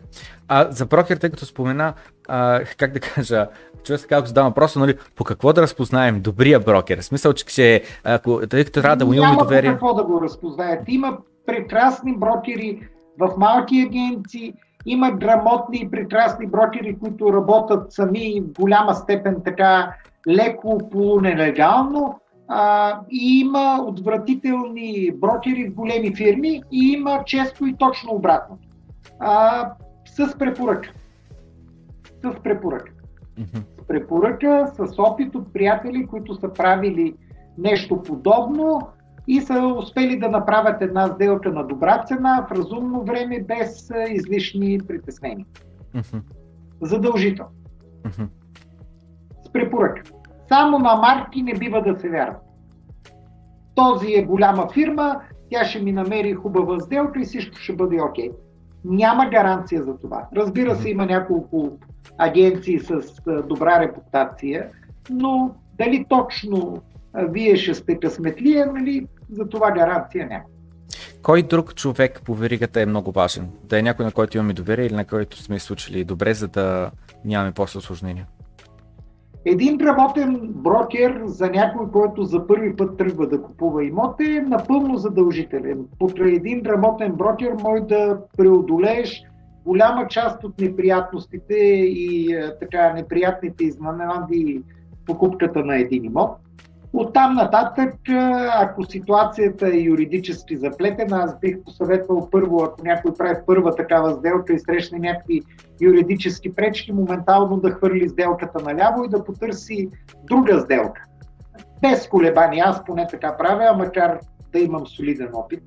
А за брокер, тъй като спомена, а, как да кажа, човек се казва, задава въпроса, нали, по какво да разпознаем добрия брокер? В смисъл, че ако, тъй като трябва да му имаме доверие... Няма какво да го разпознаят. Има прекрасни брокери в малки агенции, има грамотни и прекрасни брокери, които работят сами в голяма степен така леко полунелегално. А, и има отвратителни брокери в големи фирми и има често и точно обратно. А, с препоръка. С препоръка. С препоръка, с опит от приятели, които са правили нещо подобно и са успели да направят една сделка на добра цена в разумно време без излишни притеснения. Задължително. С препоръка. Само на марки не бива да се вярва. Този е голяма фирма, тя ще ми намери хубава сделка и всичко ще бъде окей. Okay. Няма гаранция за това. Разбира се, има няколко агенции с добра репутация, но дали точно вие ще сте късметлия, нали, за това гаранция няма. Кой друг човек по веригата е много важен? Да е някой, на който имаме доверие или на който сме случили добре, за да нямаме после осложнения? Един работен брокер за някой, който за първи път тръгва да купува имот е напълно задължителен. Покрай един работен брокер може да преодолееш голяма част от неприятностите и е, така неприятните изненади покупката на един имот. От там нататък, ако ситуацията е юридически заплетена, аз бих посъветвал първо, ако някой прави първа такава сделка и срещне някакви юридически пречки, моментално да хвърли сделката наляво и да потърси друга сделка. Без колебания, аз поне така правя, макар да имам солиден опит.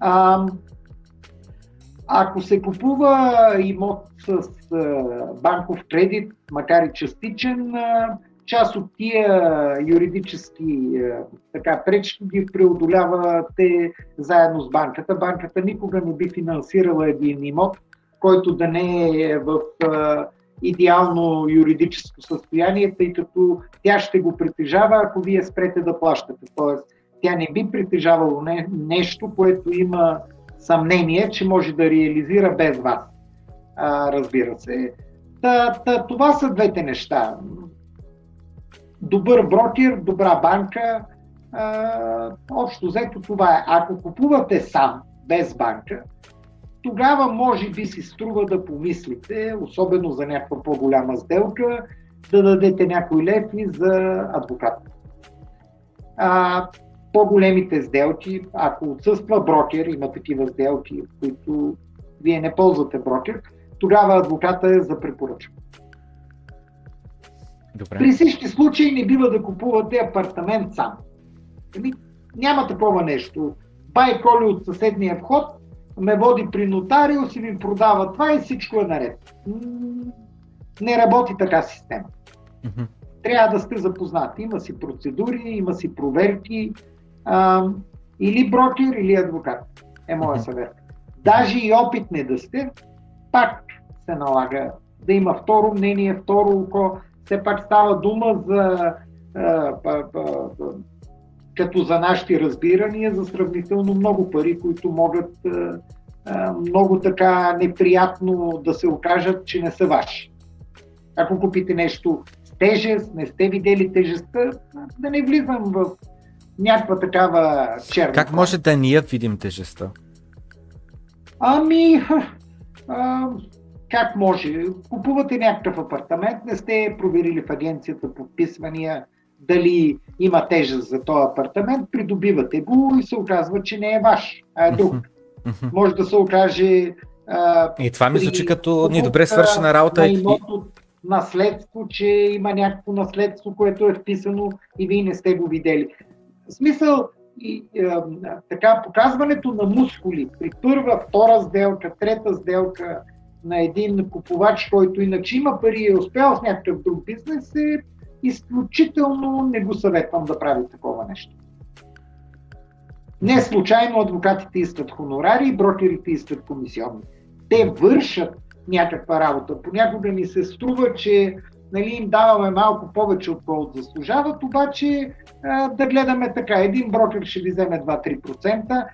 А, ако се купува имот с банков кредит, макар и частичен, част от тия юридически е, така, пречки ги преодолявате заедно с банката. Банката никога не би финансирала един имот, който да не е в е, идеално юридическо състояние, тъй като тя ще го притежава, ако вие спрете да плащате. Тоест, тя не би притежавало не, нещо, което има съмнение, че може да реализира без вас. А, разбира се. Та, та, това са двете неща добър брокер, добра банка. А, общо взето това е. Ако купувате сам, без банка, тогава може би си струва да помислите, особено за някаква по-голяма сделка, да дадете някои леви за адвокат. А, по-големите сделки, ако отсъства брокер, има такива сделки, които вие не ползвате брокер, тогава адвоката е за препоръчка. Добре. При всички случаи не бива да купувате апартамент сам. Ами, няма такова нещо. Бай Коли от съседния вход ме води при нотариус и ми продава това и всичко е наред. Не работи така система. Mm-hmm. Трябва да сте запознати. Има си процедури, има си проверки. А, или брокер, или адвокат е моя mm-hmm. съвет. Даже и опитни да сте, пак се налага да има второ мнение, второ око, все пак става дума за като за нашите разбирания, за сравнително много пари, които могат много така неприятно да се окажат, че не са ваши. Ако купите нещо с тежест, не сте видели тежестта, да не влизам в някаква такава черна. Как може да ние видим тежестта? Ами, а, как може? Купувате някакъв апартамент, не сте проверили в агенцията по вписвания дали има тежест за този апартамент, придобивате го и се оказва, че не е ваш, а е друг. Може да се окаже. А, и това ми звучи като недобре свършена работа. На наследство, че има някакво наследство, което е вписано и вие не сте го видели. В смисъл, и, а, така, показването на мускули при първа, втора сделка, трета сделка, на един купувач, който иначе има пари и е успял в някакъв друг бизнес, е изключително не го съветвам да прави такова нещо. Не случайно адвокатите искат хонорари и брокерите искат комисионни. Те вършат някаква работа. Понякога ни се струва, че нали, им даваме малко повече отколкото заслужават, обаче а, да гледаме така. Един брокер ще ви вземе 2-3%,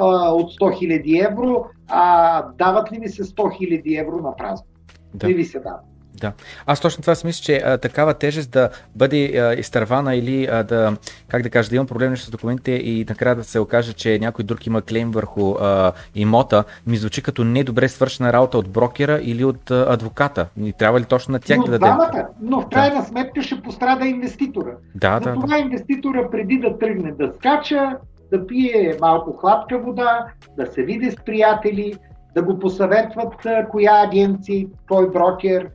от 100 000 евро, а дават ли ви се 100 000 евро на празно? Да. Не ви се дават. Да. Аз точно това си мисля, че а, такава тежест да бъде а, изтървана или а, да, как да кажа, да имам проблем с документите и накрая да се окаже, че някой друг има клейм върху а, имота, ми звучи като недобре свършена работа от брокера или от а, адвоката. Ни трябва ли точно на тях но да дадем? Двамата, но в крайна да. сметка ще пострада инвеститора. Да, За да. Това да. инвеститора преди да тръгне да скача, да пие малко хладка вода, да се види с приятели, да го посъветват коя агенция, кой брокер,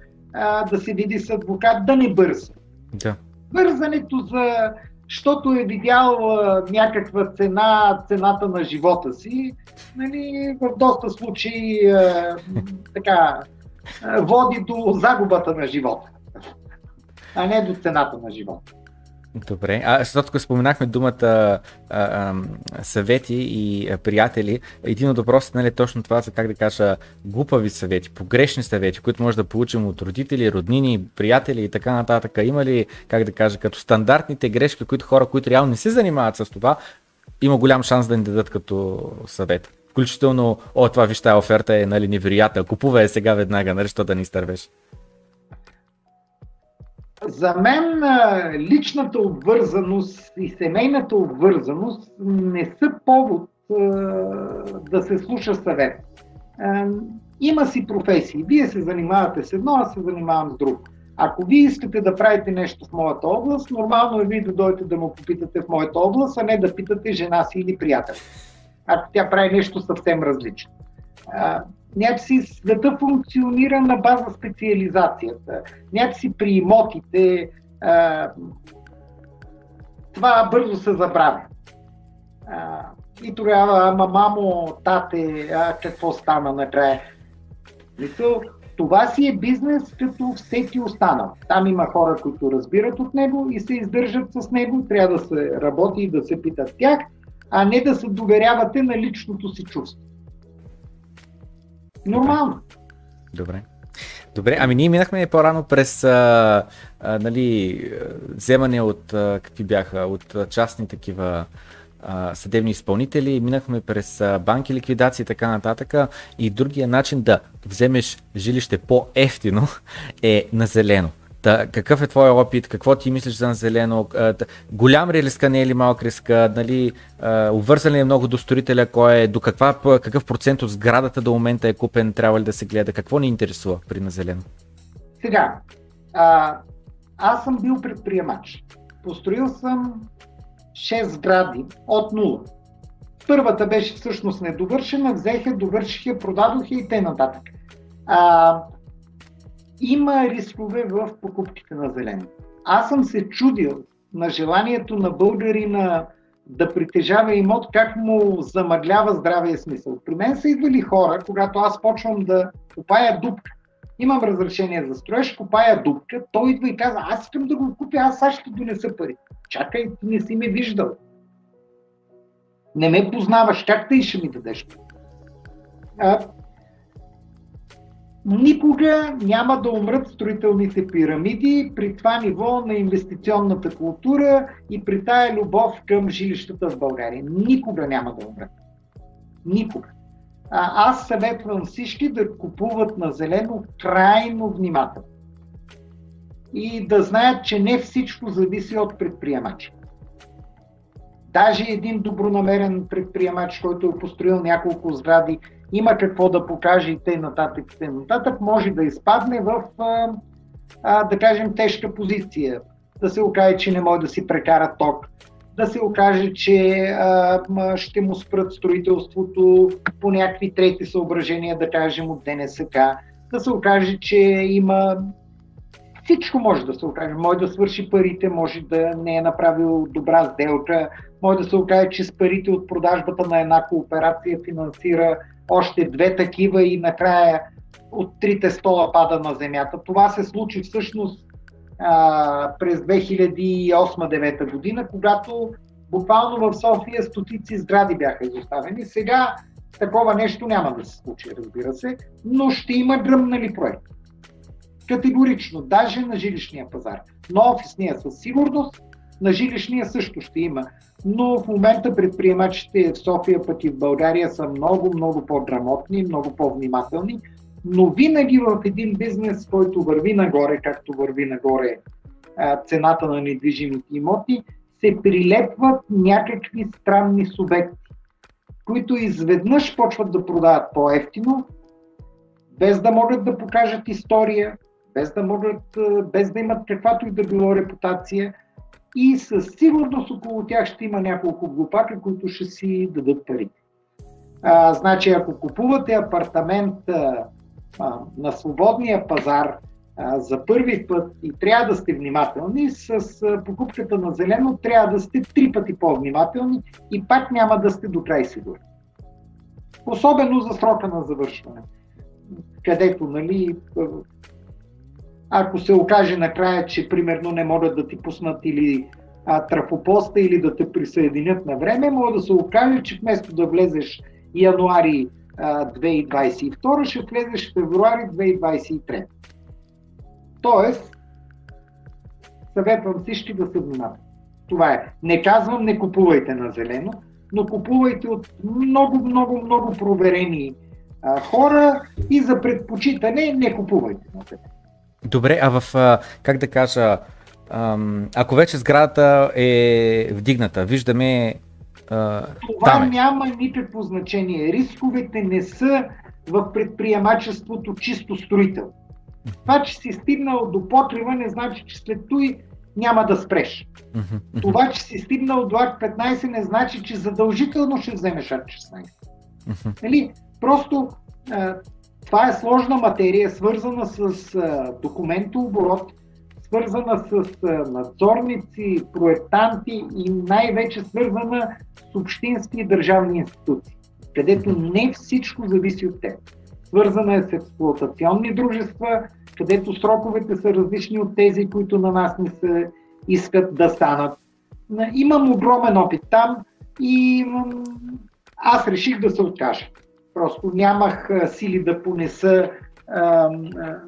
да се види с адвокат, да не бърза. Да. Бързането за защото е видял някаква цена, цената на живота си, нали, в доста случаи така, води до загубата на живота, а не до цената на живота. Добре. А, защото като споменахме думата а, а, съвети и а, приятели, един от въпросите нали, е точно това са, как да кажа, глупави съвети, погрешни съвети, които може да получим от родители, роднини, приятели и така нататък. Има ли, как да кажа, като стандартните грешки, които хора, които реално не се занимават с това, има голям шанс да ни дадат като съвет? Включително, о, това виж, оферта е нали, невероятна, купува е сега веднага, нали, що да ни изтървеш. За мен личната обвързаност и семейната обвързаност не са повод да се слуша съвет. Има си професии. Вие се занимавате с едно, аз се занимавам с друго. Ако вие искате да правите нещо в моята област, нормално е вие да дойдете да му попитате в моята област, а не да питате жена си или приятел. Ако тя прави нещо съвсем различно някакси света функционира на база специализацията. Някакси при имотите а, това бързо се забравя. А, и тогава, ама мамо, тате, а, какво стана накрая? Мисъл, това си е бизнес като всеки останал. Там има хора, които разбират от него и се издържат с него. Трябва да се работи и да се питат тях, а не да се доверявате на личното си чувство. Нормално. Добре. Добре, ами ние минахме по-рано през а, а, нали, вземане от а, какви бяха, от частни такива а, съдебни изпълнители, минахме през а, банки, ликвидации и така нататък. И другия начин да вземеш жилище по-ефтино е на зелено. Та, какъв е твой опит? Какво ти мислиш за зелено? Голям ли риска, не е ли малък риска? Нали, обвързан ли е много до строителя? Кой е, до каква, какъв процент от сградата до момента е купен? Трябва ли да се гледа? Какво ни интересува при на зелено? Сега, а, аз съм бил предприемач. Построил съм 6 сгради от нула. Първата беше всъщност недовършена, взеха, довършиха, продадоха и т.н. А, има рискове в покупките на зелено. Аз съм се чудил на желанието на българина да притежава имот, как му замъглява здравия смисъл. При мен са идвали хора, когато аз почвам да купая дупка. Имам разрешение за строеж, купая дупка, той идва и казва, аз искам да го купя, аз сега ще донеса пари. Чакай, ти не си ме виждал. Не ме познаваш, как ти ще ми дадеш? А, Никога няма да умрат строителните пирамиди при това ниво на инвестиционната култура и при тая любов към жилищата в България. Никога няма да умрат. Никога. А, аз съветвам всички да купуват на зелено крайно внимателно. И да знаят, че не всичко зависи от предприемача. Даже един добронамерен предприемач, който е построил няколко сгради, има какво да покаже и те нататък, те нататък, може да изпадне в, а, а, да кажем, тежка позиция. Да се окаже, че не може да си прекара ток, да се окаже, че а, ще му спрат строителството по някакви трети съображения, да кажем от ДНСК, да се окаже, че има всичко може да се окаже. Може да свърши парите, може да не е направил добра сделка, може да се окаже, че с парите от продажбата на една кооперация финансира още две такива и накрая от трите стола пада на земята. Това се случи всъщност а, през 2008-2009 година, когато буквално в София стотици сгради бяха изоставени. Сега такова нещо няма да се случи, разбира се, но ще има гръмнали проект. Категорично, даже на жилищния пазар. Но офисния със сигурност, на жилищния също ще има но в момента предприемачите в София, пък и в България са много, много по-грамотни, много по-внимателни, но винаги в един бизнес, който върви нагоре, както върви нагоре цената на недвижимите имоти, се прилепват някакви странни субекти, които изведнъж почват да продават по-ефтино, без да могат да покажат история, без да, могат, без да имат каквато и да било репутация – и със сигурност около тях ще има няколко глупака, които ще си дадат парите. А, значи, ако купувате апартамент а, а, на свободния пазар а, за първи път и трябва да сте внимателни, с а, покупката на зелено трябва да сте три пъти по-внимателни и пак няма да сте до край сигурни. Особено за срока на завършване, където нали, ако се окаже накрая, че примерно не могат да ти пуснат или а, трафопоста или да те присъединят на време, може да се окаже, че вместо да влезеш януари а, 2022, ще влезеш февруари 2023. Тоест, съветвам всички да се внимават. Това е. Не казвам не купувайте на зелено, но купувайте от много, много, много проверени а, хора и за предпочитане не купувайте на зелено. Добре, а в, как да кажа, ако вече сградата е вдигната, виждаме. Това там е. няма никакво значение. Рисковете не са в предприемачеството чисто строител. Това, че си стигнал до покрива, не значи, че след той няма да спреш. Това, че си стигнал до акт 15, не значи, че задължително ще вземеш акт 16. Нали? Просто това е сложна материя, свързана с документооборот, свързана с надзорници, проектанти и най-вече свързана с общински и държавни институции, където не всичко зависи от теб. Свързана е с експлуатационни дружества, където сроковете са различни от тези, които на нас не се искат да станат. Имам огромен опит там и аз реших да се откажа. Просто нямах сили да понеса а, а,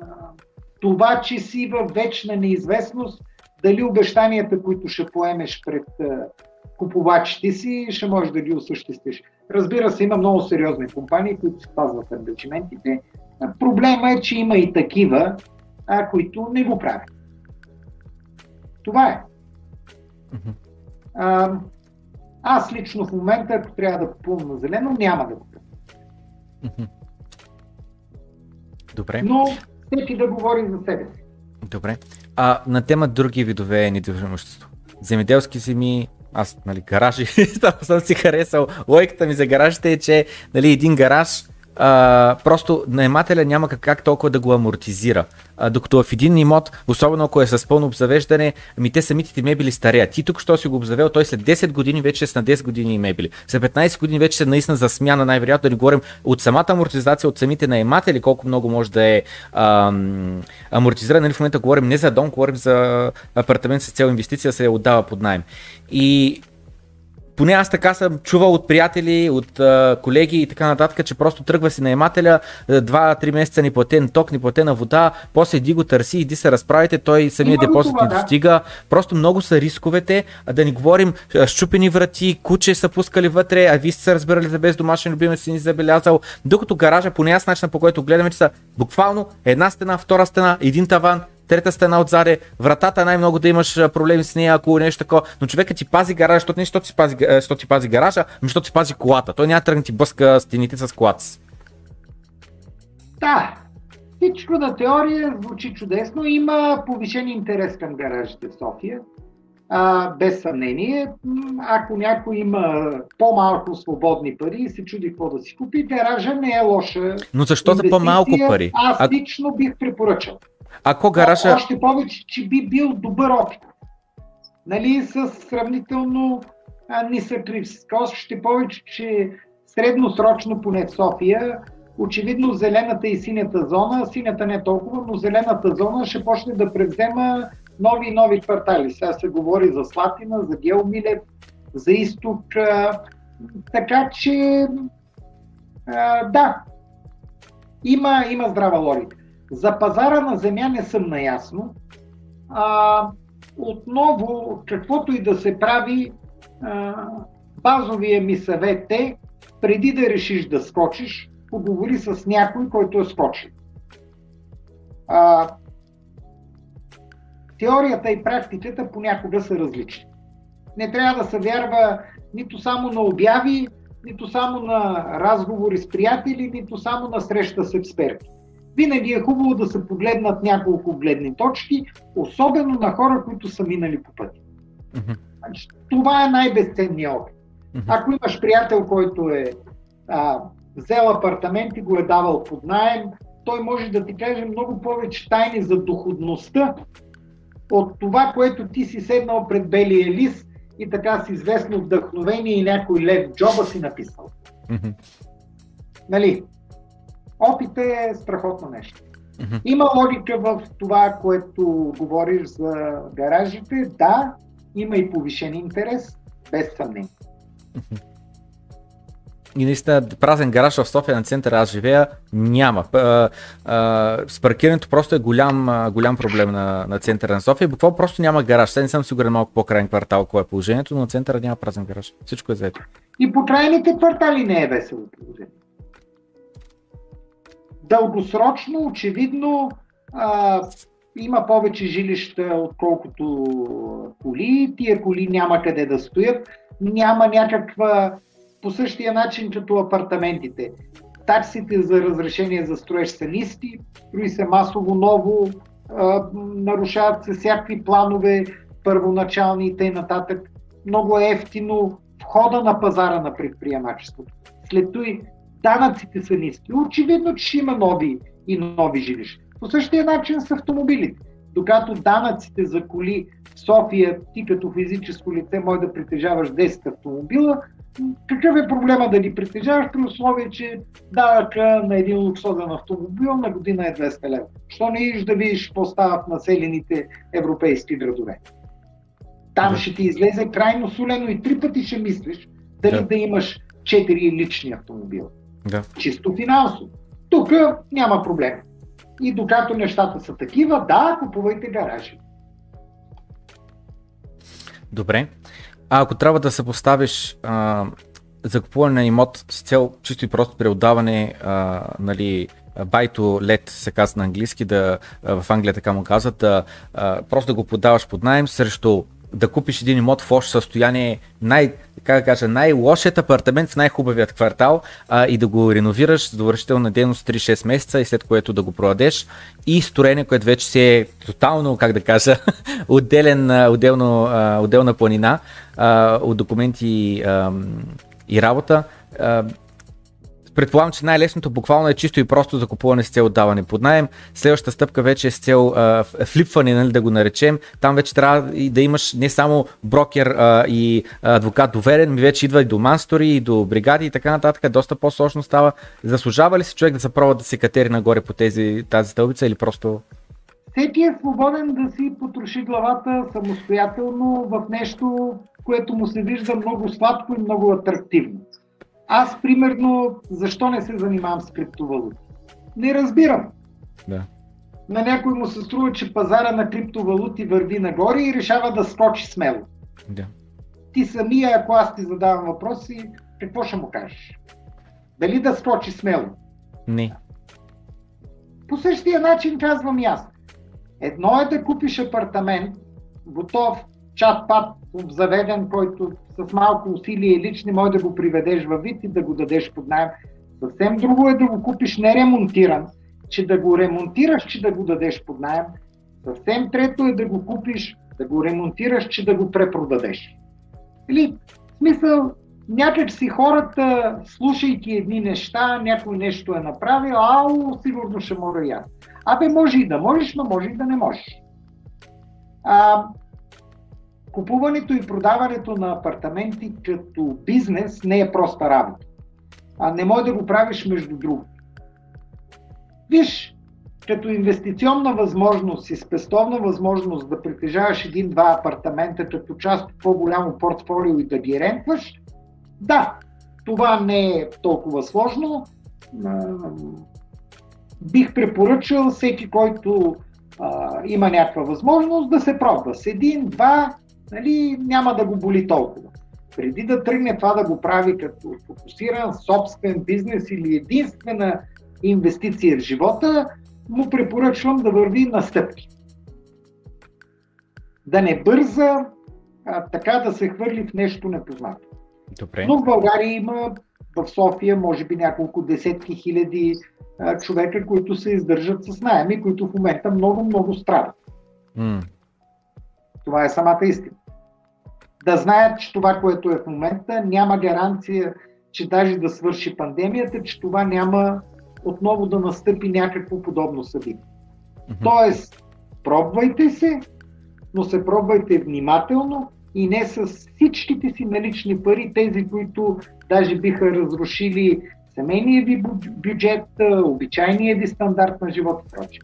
това, че си в вечна неизвестност, дали обещанията, които ще поемеш пред купувачите си, ще можеш да ги осъществиш. Разбира се, има много сериозни компании, които спазват ангажиментите. Проблема е, че има и такива, а, които не го правят. Това е. А, аз лично в момента, ако трябва да купувам на зелено, няма да купя. Добре. Но всеки да говори за себе си. Добре. А на тема други видове недвижимоство. Земеделски земи, аз, нали, гаражи, съм си харесал. Логиката ми за гаражите е, че нали, един гараж а, просто наемателя няма как, как толкова да го амортизира. А, докато в един имот, особено ако е с пълно обзавеждане, ами те самите ти мебели стареят. Ти тук, що си го обзавел, той след 10 години вече е с на 10 години мебели. След 15 години вече е наистина за смяна, най-вероятно да ни говорим от самата амортизация, от самите наематели, колко много може да е ам, амортизиран. Нали, в момента говорим не за дом, говорим за апартамент с цел инвестиция, се отдава под найем. И поне аз така съм чувал от приятели, от а, колеги и така нататък, че просто тръгва си наемателя, 2-3 месеца ни платен ток, ни платена вода, после иди го търси, иди се разправите, той самия Има депозит ни достига. Просто много са рисковете, а да ни говорим щупени врати, куче са пускали вътре, а вие сте се разбирали за без домашен любимец си ни забелязал. Докато гаража, поне аз начина по който гледаме, че са буквално една стена, втора стена, един таван, трета стена отзаде, вратата най-много да имаш проблеми с нея, ако нещо такова. Но човека ти пази гаража, защото не защото ти пази, защото ти пази гаража, ами защото ти пази колата. Той няма тръгне ти бъска стените с колата си. Да, всичко на теория звучи чудесно. Има повишен интерес към гаражите в София. А, без съмнение, ако някой има по-малко свободни пари и се чуди какво да си купи, гаража не е лоша. Но защо за по-малко пари? Аз лично бих препоръчал. Ако гаража... Още повече, че би бил добър опит. Нали, с сравнително а, нисък риск. Още повече, че средносрочно поне в София, очевидно зелената и синята зона, синята не толкова, но зелената зона ще почне да превзема нови и нови квартали. Сега се говори за Слатина, за Геомилев, за изток. Така че, а, да, има, има здрава логика. За пазара на земя не съм наясно. А, отново, каквото и да се прави, а, базовия ми съвет е, преди да решиш да скочиш, поговори с някой, който е скочил. А, теорията и практиката понякога са различни. Не трябва да се вярва нито само на обяви, нито само на разговори с приятели, нито само на среща с експерти винаги е хубаво да се погледнат няколко гледни точки, особено на хора, които са минали по пъти. Значи, това е най-безценният опит. Ако имаш приятел, който е а, взел апартамент и го е давал под найем, той може да ти каже много повече тайни за доходността от това, което ти си седнал пред белия лист и така с известно вдъхновение и някой лев джоба си написал. Mm-hmm. Нали? Опит е страхотно нещо. Mm-hmm. Има логика в това, което говориш за гаражите. Да, има и повишен интерес, без съмнение. И наистина празен гараж в София на центъра аз живея няма. А, а, с паркирането просто е голям, голям проблем на, на центъра на София. Буквално просто няма гараж. Сега не съм сигурен малко по-крайен квартал какво е положението, но на центъра няма празен гараж. Всичко е заето. И по крайните квартали не е весело положение. Дългосрочно, очевидно, а, има повече жилища, отколкото коли. Тия коли няма къде да стоят. Няма някаква по същия начин като апартаментите. Таксите за разрешение за строеж са ниски, строи се масово ново, а, нарушават се всякакви планове, първоначални и т.н. Много е ефтино входа на пазара на предприемачеството. След това данъците са ниски. Очевидно, че ще има нови и нови жилища. По същия начин с автомобилите. Докато данъците за коли в София, ти като физическо лице може да притежаваш 10 автомобила, какъв е проблема да ги притежаваш при условие, че данъка на един луксозен автомобил на година е 200 лева? Що не идиш да видиш какво става в населените европейски градове? Там ще ти излезе крайно солено и три пъти ще мислиш дали да, да имаш 4 лични автомобила. Да. Чисто финансово. Тук няма проблем. И докато нещата са такива, да, купувайте гаражи. Добре. А ако трябва да се поставиш а, за купуване на имот с цел чисто и просто преотдаване, а, нали, to let се казва на английски, да, в Англия така му казват, да, а, просто да го подаваш под найем срещу да купиш един имот в лошо състояние, най, как да кажа, най-лошият апартамент в най-хубавият квартал а, и да го реновираш с довършителна дейност 3-6 месеца и след което да го продадеш и строение, което вече си е тотално, как да кажа, отделен, отделно, отделна планина а, от документи а, и работа. А, Предполагам, че най-лесното буквално е чисто и просто закупуване с цел отдаване под найем. Следващата стъпка вече е с цел а, флипване, нали, да го наречем. Там вече трябва и да имаш не само брокер а, и адвокат доверен, ми вече идва и до манстори, и до бригади и така нататък. Доста по-сложно става. Заслужава ли се човек да се пробва да се катери нагоре по тези, тази стълбица или просто всеки е свободен да си потроши главата самостоятелно в нещо, което му се вижда много сладко и много атрактивно. Аз, примерно, защо не се занимавам с криптовалути? Не разбирам. Да. На някой му се струва, че пазара на криптовалути върви нагоре и решава да скочи смело. Да. Ти самия, ако аз ти задавам въпроси, какво ще му кажеш? Дали да скочи смело? Не. По същия начин казвам аз. Едно е да купиш апартамент, готов, чат-пат, обзаведен, който с малко усилие лични може да го приведеш във вид и да го дадеш под найем. Съвсем друго е да го купиш неремонтиран, че да го ремонтираш, че да го дадеш под найем. Съвсем трето е да го купиш, да го ремонтираш, че да го препродадеш. Или, в смисъл, някак си хората, слушайки едни неща, някой нещо е направил, ау, сигурно ще и аз. Абе, може и да можеш, но може и да не можеш. А, купуването и продаването на апартаменти като бизнес не е проста работа. А не може да го правиш между другото. Виж, като инвестиционна възможност и спестовна възможност да притежаваш един-два апартамента като част от по-голямо портфолио и да ги рентваш, да, това не е толкова сложно. Бих препоръчал всеки, който а, има някаква възможност да се пробва. С един, два, нали, няма да го боли толкова. Преди да тръгне това да го прави като фокусиран собствен бизнес или единствена инвестиция в живота, му препоръчвам да върви на стъпки. Да не бърза а, така да се хвърли в нещо непознато. Добре. Но в България има в София може би няколко десетки хиляди а, човека, които се издържат с найеми, които в момента много-много страдат. Mm. Това е самата истина. Да знаят, че това, което е в момента, няма гаранция, че даже да свърши пандемията, че това няма отново да настъпи някакво подобно събитие. Mm-hmm. Тоест, пробвайте се, но се пробвайте внимателно и не с всичките си налични пари, тези, които даже биха разрушили семейния ви бюджет, обичайния ви стандарт на живот и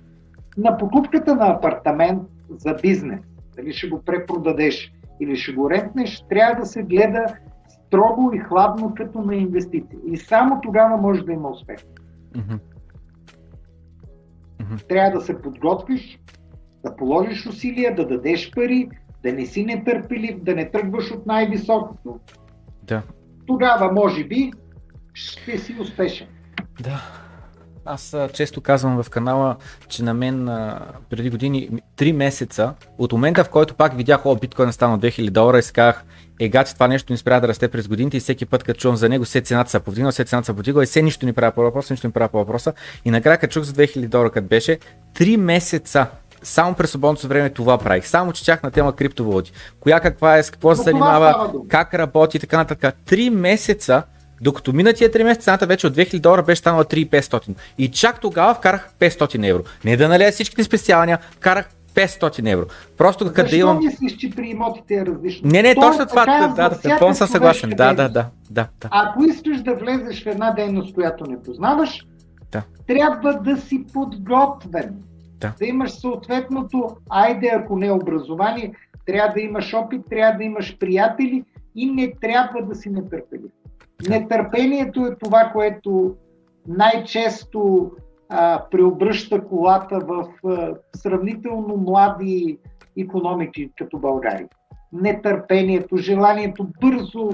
На покупката на апартамент за бизнес, дали ще го препродадеш или ще го рентнеш, трябва да се гледа строго и хладно като на инвестиция. И само тогава може да има успех. Mm-hmm. Mm-hmm. Трябва да се подготвиш, да положиш усилия, да дадеш пари, да не си нетърпелив, да не тръгваш от най-високото. Да. Тогава, може би, ще си успешен. Да. Аз често казвам в канала, че на мен а, преди години, 3 месеца, от момента в който пак видях, о, биткоин е стана 2000 долара и си казах, е гати, това нещо не спря да расте през годините и всеки път, като чувам за него, все цената се повдигна, все цената се повдигна и все нищо ни правя по въпроса, нищо ни правя по въпроса. И накрая, като чух за 2000 долара, като беше, 3 месеца само през свободното време това правих. Само четях на тема криптовалути. Коя каква е, с какво се занимава, как работи и така нататък. Три месеца докато мина тия 3 месеца, цената вече от 2000 долара беше станала 3500. И чак тогава вкарах 500 евро. Не да налея всичките специалния, вкарах 500 евро. Просто като да имам... мислиш, че при имотите е различно? Не, не, То, точно това. Да, да, да, пълно съм съгласен. Да, да, да, да, да. Ако искаш да влезеш в една дейност, която не познаваш, да. трябва да си подготвен. Да. да имаш съответното, айде ако не е образование, трябва да имаш опит, трябва да имаш приятели и не трябва да си нетърпелив. Нетърпението е това, което най-често а, преобръща колата в а, сравнително млади економики като България. Нетърпението, желанието бързо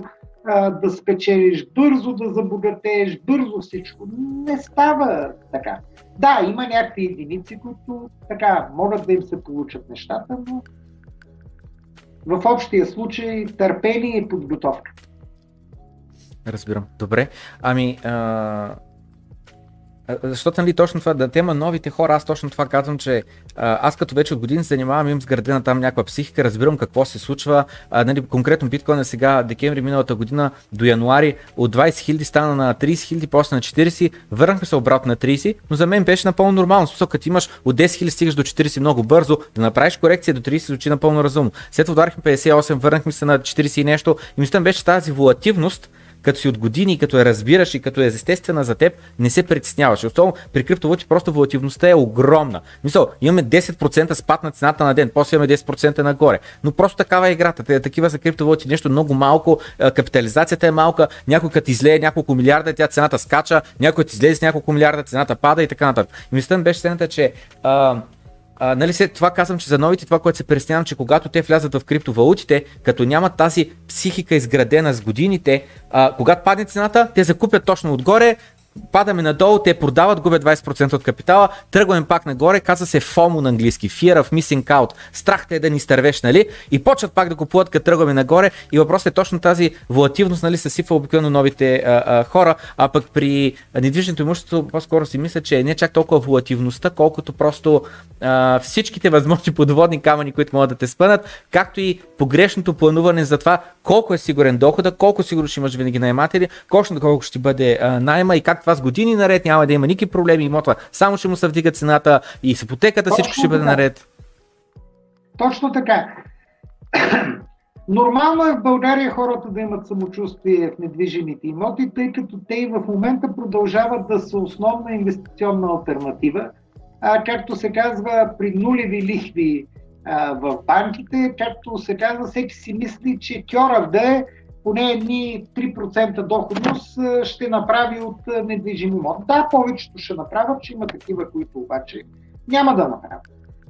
а, да спечелиш, бързо да забогатееш, бързо всичко. Не става така. Да, има някакви единици, които така могат да им се получат нещата, но в общия случай търпение и подготовка. Разбирам. Добре. Ами, а, защото нали точно това, да тема новите хора, аз точно това казвам, че а, аз като вече от години се занимавам, имам сградена там някаква психика, разбирам какво се случва. А, нали, конкретно биткоин сега, декември миналата година до януари от 20 000 стана на 30 000, после на 40, върнахме се обратно на 30, но за мен беше напълно нормално. Смисъл, като имаш от 10 000 стигаш до 40 много бързо, да направиш корекция до 30 звучи напълно разумно. След това ударихме 58, върнахме се на 40 и нещо и мислям беше тази волативност, като си от години, като я разбираш и като е естествена за теб, не се притесняваш. Особено при криптовалути просто волативността е огромна. Мисъл, имаме 10% спад на цената на ден, после имаме 10% нагоре. Но просто такава е играта. Те, такива са криптовалути, нещо много малко, капитализацията е малка, някой като излее няколко милиарда, тя цената скача, някой като излезе с няколко милиарда, цената пада и така нататък. И мисълта беше следната, че а, а, нали след това казвам, че за новите това, което се преснявам, че когато те влязат в криптовалутите, като нямат тази психика изградена с годините, а, когато падне цената, те закупят точно отгоре, падаме надолу, те продават, губят 20% от капитала, тръгваме пак нагоре, казва се FOMO на английски, Fear of Missing Out, страх те е да ни стървеш, нали? И почват пак да купуват, като тръгваме нагоре. И въпросът е точно тази волативност, нали, съсипва обикновено новите а, а, хора, а пък при недвижното имущество по-скоро си мисля, че не е чак толкова волативността, колкото просто а, всичките възможни подводни камъни, които могат да те спънат, както и погрешното плануване за това колко е сигурен дохода, колко сигурно ще имаш винаги наематели, колко, колко ще бъде а, найма и как това с години наред няма да има никакви проблеми, имота само ще му се вдига цената и с ипотеката Точно всичко ще бъде така. наред. Точно така. Нормално е в България хората да имат самочувствие в недвижимите имоти, тъй като те и в момента продължават да са основна инвестиционна альтернатива. А, както се казва, при нулеви лихви а, в банките, както се казва, всеки си мисли, че Кьорав да е поне едни 3% доходност ще направи от недвижим имот. Да, повечето ще направят, че има такива, които обаче няма да направят.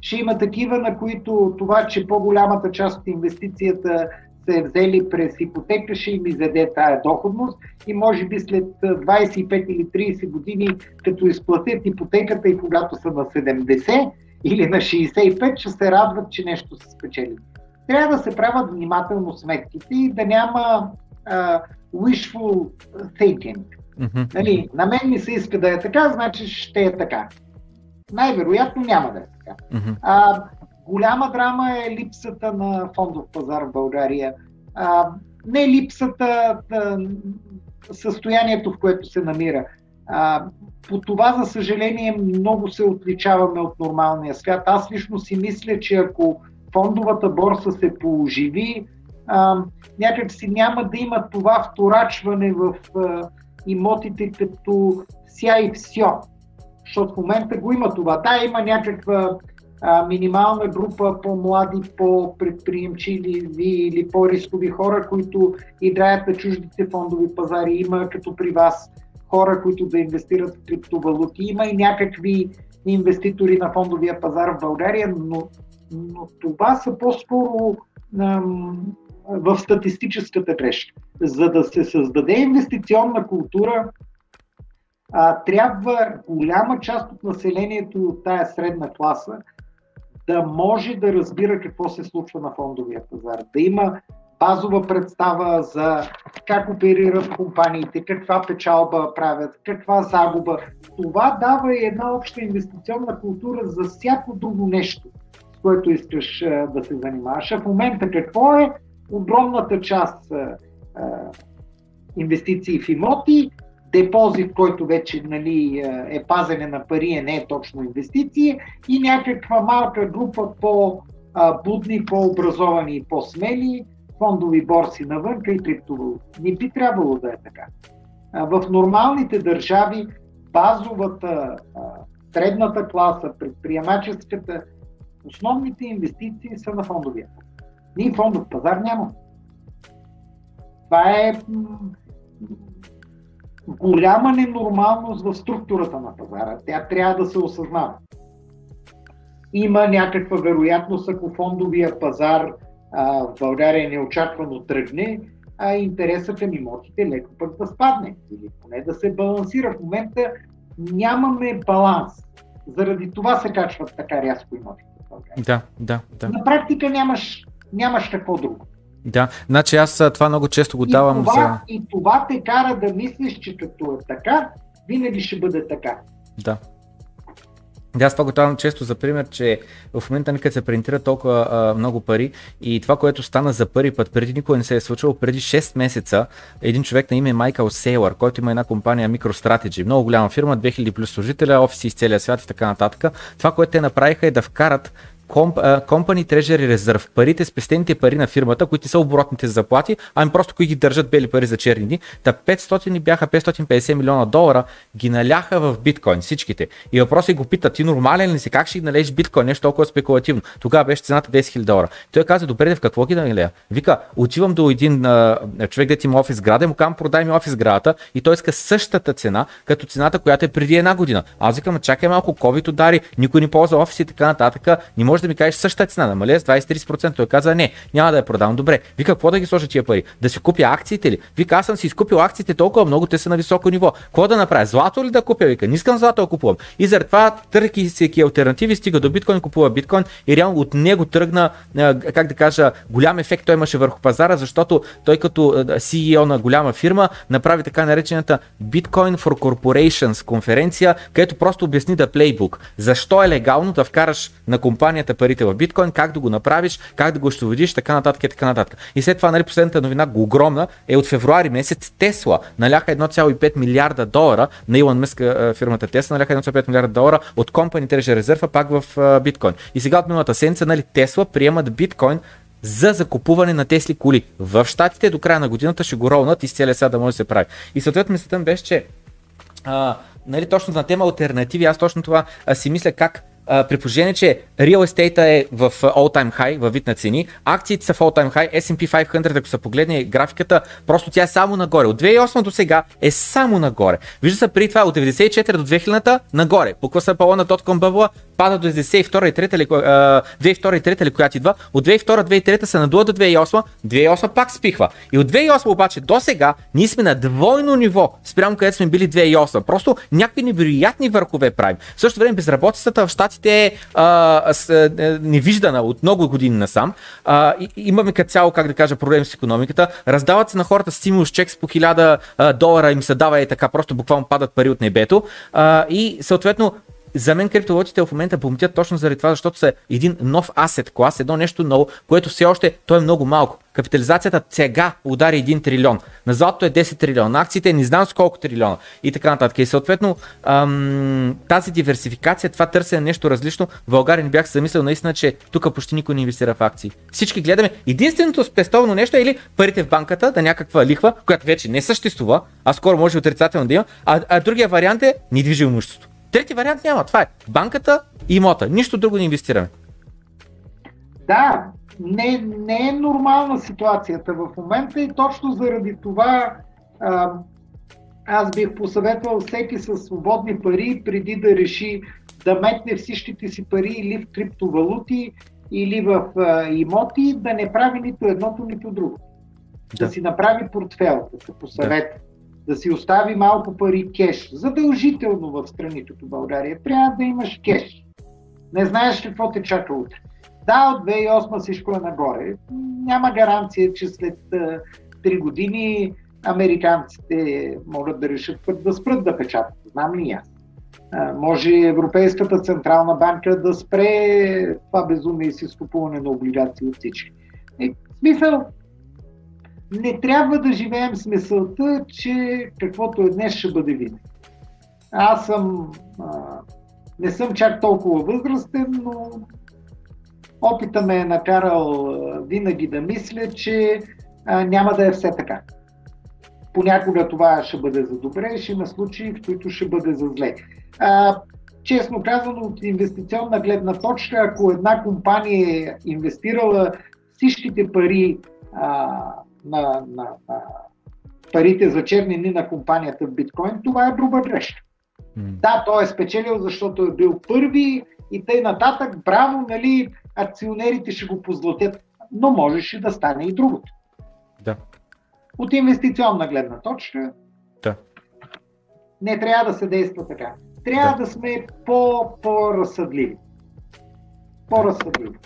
Ще има такива, на които това, че по-голямата част от инвестицията се е взели през ипотека, ще им изеде тая доходност и може би след 25 или 30 години, като изплатят ипотеката и когато са на 70 или на 65, ще се радват, че нещо са спечели трябва да се правят внимателно сметките и да няма uh, wishful thinking. Mm-hmm. Нали, на мен ми се иска да е така, значи ще е така. Най-вероятно няма да е така. Mm-hmm. А, голяма драма е липсата на фондов пазар в България. А, не липсата, а, състоянието, в което се намира. А, по това, за съжаление, много се отличаваме от нормалния свят. Аз лично си мисля, че ако фондовата борса се пооживи, а, някак си няма да има това вторачване в а, имотите като ся и все. Защото в момента го има това. Да, има някаква а, минимална група по-млади, по-предприемчиви или по-рискови хора, които играят на чуждите фондови пазари. Има като при вас хора, които да инвестират в криптовалути. Има и някакви инвеститори на фондовия пазар в България, но, но това са по-скоро в статистическата грешка. За да се създаде инвестиционна култура, а, трябва голяма част от населението от тая средна класа да може да разбира какво се случва на фондовия пазар, да има базова представа за как оперират компаниите, каква печалба правят, каква загуба. Това дава и една обща инвестиционна култура за всяко друго нещо, което искаш да се занимаваш. А в момента какво е огромната част инвестиции в имоти, депозит, който вече нали, е пазене на пари, е не е точно инвестиции и някаква малка група по-будни, по-образовани и по-смели, фондови борси навънка и криптовалути. Не би трябвало да е така. В нормалните държави базовата, средната класа, предприемаческата, основните инвестиции са на фондовия. Ние фондов пазар няма. Това е голяма ненормалност в структурата на пазара. Тя трябва да се осъзнава. Има някаква вероятност, ако фондовия пазар а, в България неочаквано тръгне, а интересът към имотите леко пък да спадне или поне да се балансира. В момента нямаме баланс. Заради това се качват така рязко имотите България. Да, да, да. На практика нямаш, нямаш какво друго. Да, значи аз това много често го давам и това, за... И това те кара да мислиш, че като е така, винаги ще бъде така. Да. Да, аз това го давам често за пример, че в момента никъде се принтира толкова а, много пари и това, което стана за първи път, преди никога не се е случвало, преди 6 месеца, един човек на име Майкъл Сейлър, който има една компания MicroStrategy, много голяма фирма, 2000 плюс служителя, офиси из целия свят и така нататък. Това, което те направиха е да вкарат Company Treasury Reserve, парите, спестените пари на фирмата, които са оборотните заплати, ами просто кои ги държат бели пари за черни дни, та 500 бяха 550 милиона долара, ги наляха в биткоин всичките. И въпросът го пита, ти нормален ли си, как ще ги налееш биткоин, нещо толкова спекулативно. Тогава беше цената 10 000 долара. Той каза, добре, в какво ги налея? Вика, отивам до един а, човек, ти има офис града, му казвам, продай ми офис градата и той иска същата цена, като цената, която е преди една година. Аз викам, чакай малко, COVID удари, никой не ползва офис и така нататък. Не може да ми кажеш същата цена, намаля с 20-30%. Той каза, не, няма да я продавам. Добре, вика, какво да ги сложа тия пари? Да си купя акциите ли? Вика, аз съм си изкупил акциите толкова много, те са на високо ниво. Какво да направя? Злато ли да купя? Вика, не искам злато да купувам. И заради това, търки всеки альтернативи, стига до биткоин, купува биткоин и реално от него тръгна, как да кажа, голям ефект той имаше върху пазара, защото той като CEO на голяма фирма направи така наречената Bitcoin for Corporations конференция, където просто обясни да плейбук. Защо е легално да вкараш на компанията парите в биткоин, как да го направиш, как да го щоводиш, така нататък и така нататък. И след това, нали, последната новина, огромна, е от февруари месец Тесла наляха 1,5 милиарда долара на Илон Мъск фирмата Тесла, наляха 1,5 милиарда долара от компани Treasury резерва пак в биткоин. И сега от миналата седмица, нали, Тесла приемат биткоин за закупуване на Тесли коли. В Штатите до края на годината ще го ролнат и с целия да може да се прави. И съответно мислята беше, че а, нали, точно на тема альтернативи, аз точно това а, си мисля как при положение, че real estate е в all-time high, във вид на цени, акциите са в all-time high, S&P 500, ако се погледне графиката, просто тя е само нагоре. От 2008 до сега е само нагоре. Вижда се при това от 94 до 2000 нагоре. По са пало на Dotcom бъбла, пада до 92 и 3 2002 и 3 която идва. От 2002-2003 се надува до 2008, 2008 пак спихва. И от 2008 обаче до сега ние сме на двойно ниво, спрямо където сме били 2008. Просто някакви невероятни върхове правим. В същото време безработицата в щатите е а, с, а, е, невиждана от много години насам. А, имаме като цяло, как да кажа, проблем с економиката. Раздават се на хората стимул с чек с по 1000 долара, им се дава и така, просто буквално падат пари от небето. А, и съответно за мен криптовалутите в момента помтят точно заради това, защото са един нов асет клас, едно нещо ново, което все още то е много малко. Капитализацията сега удари 1 трилион. На златото е 10 трилиона. На акциите не знам с колко трилиона. И така нататък. И съответно ам, тази диверсификация, това търсене нещо различно. В България не бях замислил наистина, че тук почти никой не инвестира в акции. Всички гледаме. Единственото спестовно нещо е или парите в банката, да някаква лихва, която вече не съществува, а скоро може отрицателно да има. А, а другия вариант е недвижимо имущество. Трети вариант няма. Това е банката и имота. Нищо друго не инвестираме. Да, не, не е нормална ситуацията в момента и точно заради това а, аз бих посъветвал всеки с свободни пари, преди да реши да метне всичките си пари или в криптовалути, или в а, имоти, да не прави нито едното, нито друго. Да, да си направи портфел, да се посъветва, да. Да си остави малко пари кеш. Задължително в страни като България трябва да имаш кеш. Не знаеш какво те чака утре. Да, от 2008 всичко е нагоре. Няма гаранция, че след 3 години американците могат да решат да спрат да печатат. Знам ли аз? Може Европейската централна банка да спре това безумие с изкупуване на облигации от всички. Е, смисъл, не трябва да живеем с мисълта, че каквото е днес ще бъде винаги. Аз съм, а, не съм чак толкова възрастен, но опита ме е накарал винаги да мисля, че а, няма да е все така. Понякога това ще бъде за добре, ще има случаи, в които ще бъде за зле. А, честно казано, от инвестиционна гледна точка, ако една компания е инвестирала всичките пари а, на, на, на парите за чернини на компанията в биткоин, това е груба грешка. Mm. Да, той е спечелил, защото е бил първи и тъй нататък, браво, нали, акционерите ще го позлатят, но можеше да стане и другото. Да. От инвестиционна гледна точка, да. не трябва да се действа така. Трябва да, да сме по, по-разсъдливи. По-разсъдливи.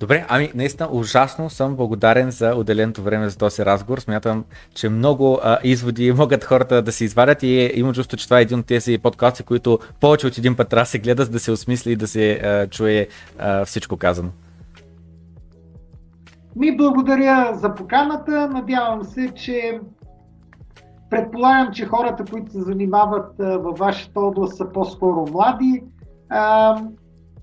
Добре, ами наистина ужасно съм благодарен за отделеното време за този разговор. Смятам, че много а, изводи могат хората да се извадят и имам чувство, че това е един от тези подкасти, които повече от един път трябва се гледа, за да се осмисли и да се а, чуе а, всичко казано. Ми благодаря за поканата. Надявам се, че предполагам, че хората, които се занимават във вашата област са по-скоро млади. А,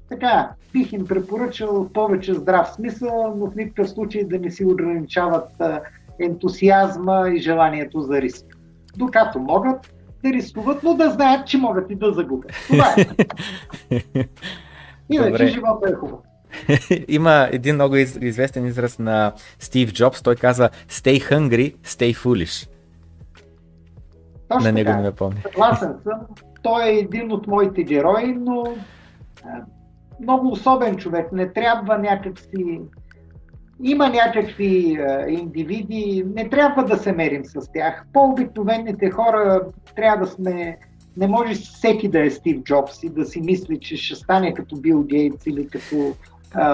така, бих им препоръчал повече здрав смисъл, но в никакъв случай да не си ограничават ентусиазма и желанието за риск. Докато могат да рискуват, но да знаят, че могат и да загубят. Това е. Иначе живота е хубав. Има един много известен израз на Стив Джобс. Той казва Stay hungry, stay foolish. Точно на него не ме помня. Съгласен съм. Той е един от моите герои, но много особен човек. Не трябва някакси... Има някакви е, индивиди, не трябва да се мерим с тях. По-обикновените хора трябва да сме... Не може всеки да е Стив Джобс и да си мисли, че ще стане като Бил Гейтс или като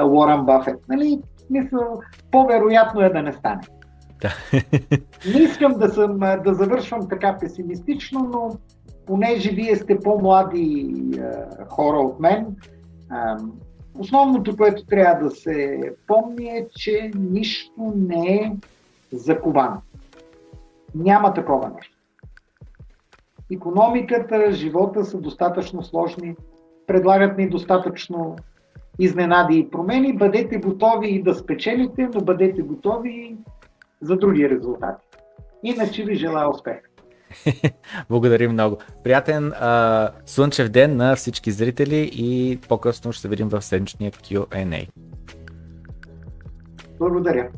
Уорън Бафет. Нали? Смисъл, по-вероятно е да не стане. Да. Не искам да, съм, да завършвам така песимистично, но понеже вие сте по-млади а, хора от мен, а, основното, което трябва да се помни е, че нищо не е заковано. Няма такова нещо. Економиката, живота са достатъчно сложни, предлагат ни достатъчно изненади и промени. Бъдете готови и да спечелите, но бъдете готови за други резултати. Иначе ви желая успех. Благодарим много. Приятен а, слънчев ден на всички зрители и по-късно ще се видим в седмичния Q&A. Благодаря.